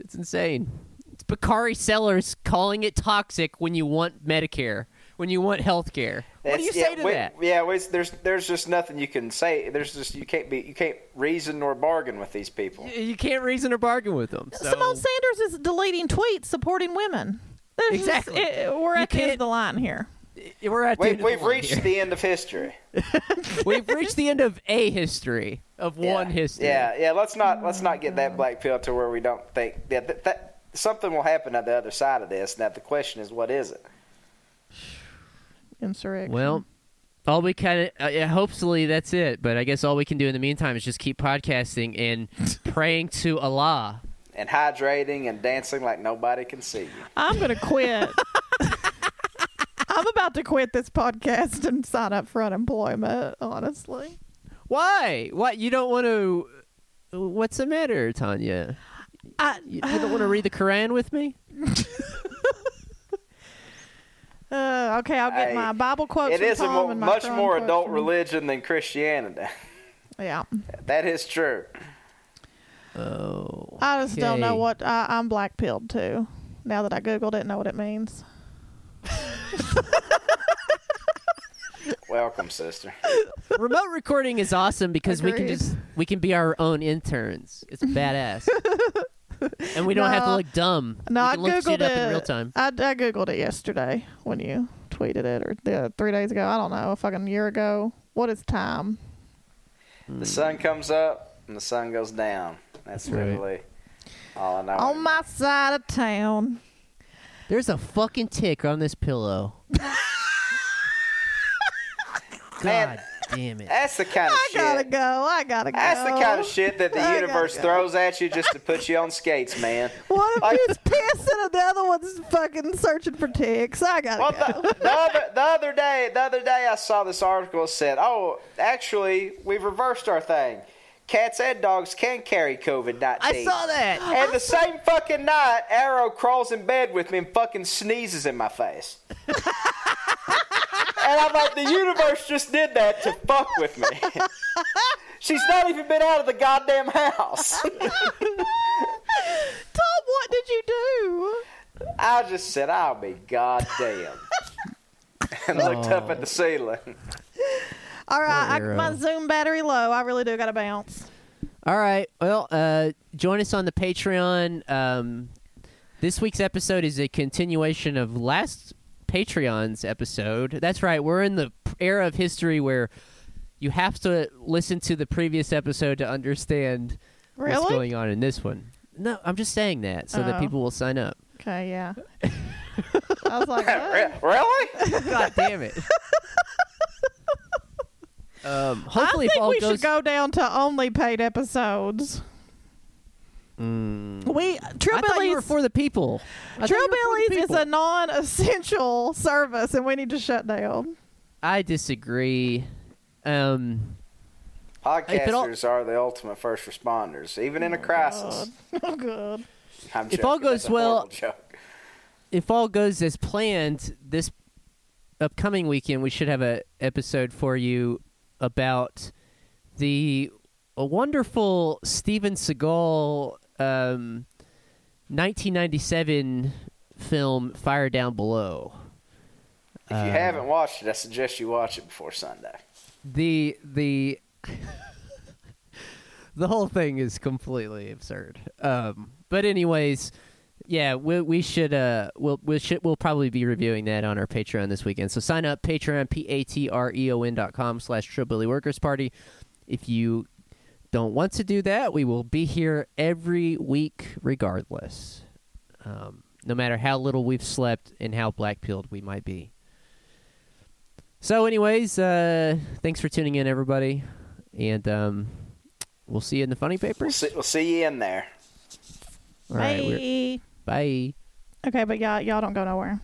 It's insane. It's Bakari Sellers calling it toxic when you want Medicare, when you want health care. What do you It's- say yeah, to we- that? Yeah, we, there's there's just nothing you can say. There's just you can't be you can't reason or bargain with these people. Y- You can't reason or bargain with them. So. Symone Sanders is deleting tweets supporting women. There's just- Exactly. it- we're You at the end of the line here. We're at the we, end we've the line reached here. the end of history. [laughs] we've reached the end of a history of one history. Yeah, yeah. Let's not let's not get that black pill to where we don't think yeah, that, that something will happen at the other side of this. Now the question is, what is it? Insurrection. Well, all we kind of uh, hopefully that's it. But I guess all we can do in the meantime is just keep podcasting and [laughs] praying to Allah. and hydrating and dancing like nobody can see you. I'm gonna quit. [laughs] I'm about to quit this podcast and sign up for unemployment. Honestly, Why? What? You don't want to? What's the matter, Tanya? I You, you don't want to read the Quran with me? [laughs] uh, okay. I'll get Hey, my Bible quotes. It from is a Tom mo- and much more adult from- religion than Christianity. [laughs] Yeah, that is true. Oh. I just don't know what I, I'm black pilled too. Now that I googled it, I know what it means. Welcome, sister. Remote recording is awesome because we can just we can be our own interns. It's badass. [laughs] and we don't have to look dumb. No, we I look googled shit it up in real time. I, I googled it yesterday when you tweeted it, or the, three days ago. I don't know, a fucking year ago. What is time? The sun comes up and the sun goes down. That's Right. really all I know. On my side of town. There's a fucking tick on this pillow. [laughs] Man, God damn it. That's the kind of I shit. gotta go. I gotta go. That's the kind of shit that the I universe throws at you just to put you on skates, man. What if Like- it's pissing and the other one's fucking searching for ticks? I gotta Well, go. the, the other the other day, the other day, I saw this article that said, "Oh, actually, we've reversed our thing. Cats and dogs can carry COVID nineteen. I saw that. And the same fucking night, Arrow crawls in bed with me and fucking sneezes in my face. [laughs] and I'm like, the universe just did that to fuck with me. [laughs] She's not even been out of the goddamn house. [laughs] Tom, what did you do? I just said, I'll be goddamn. [laughs] and looked up Oh. at the ceiling. All right, I, my Zoom battery low. I really do gotta bounce. All right. Well, uh, join us on the Patreon. Um, this week's episode is a continuation of last Patreon's episode. That's right. We're in the era of history where you have to listen to the previous episode to understand what's going on in this one. No, I'm just saying that so that Oh. people will sign up. Okay, yeah. [laughs] I was like, Re- really? God damn it. [laughs] um, hopefully, I think we goes. should go down to only paid episodes. Mm. We True I thought you were for the people. I thought True you the Billy's is a non-essential [laughs] service, and we need to shut down. I disagree. Um, If it all- Podcasters are the ultimate first responders, even in a crisis. [laughs] Oh, good. I'm If all goes well- joke. if all goes as planned, this upcoming weekend we should have an episode for you about the a wonderful Steven Seagal um, 1997 film Fire Down Below. If you Uh, haven't watched it, I suggest you watch it before Sunday. the the [laughs] the whole thing is completely absurd. Um, but anyways, yeah, we we should uh we'll we should we'll probably be reviewing that on our Patreon this weekend. So sign up Patreon p a t r e o n dot com slash Workers Party. If you don't want to do that, we will be here every week regardless. Um, no matter how little we've slept and how black pilled we might be. So, anyways, uh, thanks for tuning in, everybody, and um, we'll see you in the funny We'll papers. see, we'll see you in there. All right, we're- Bye. bye. Okay, but y'all, y'all don't go nowhere.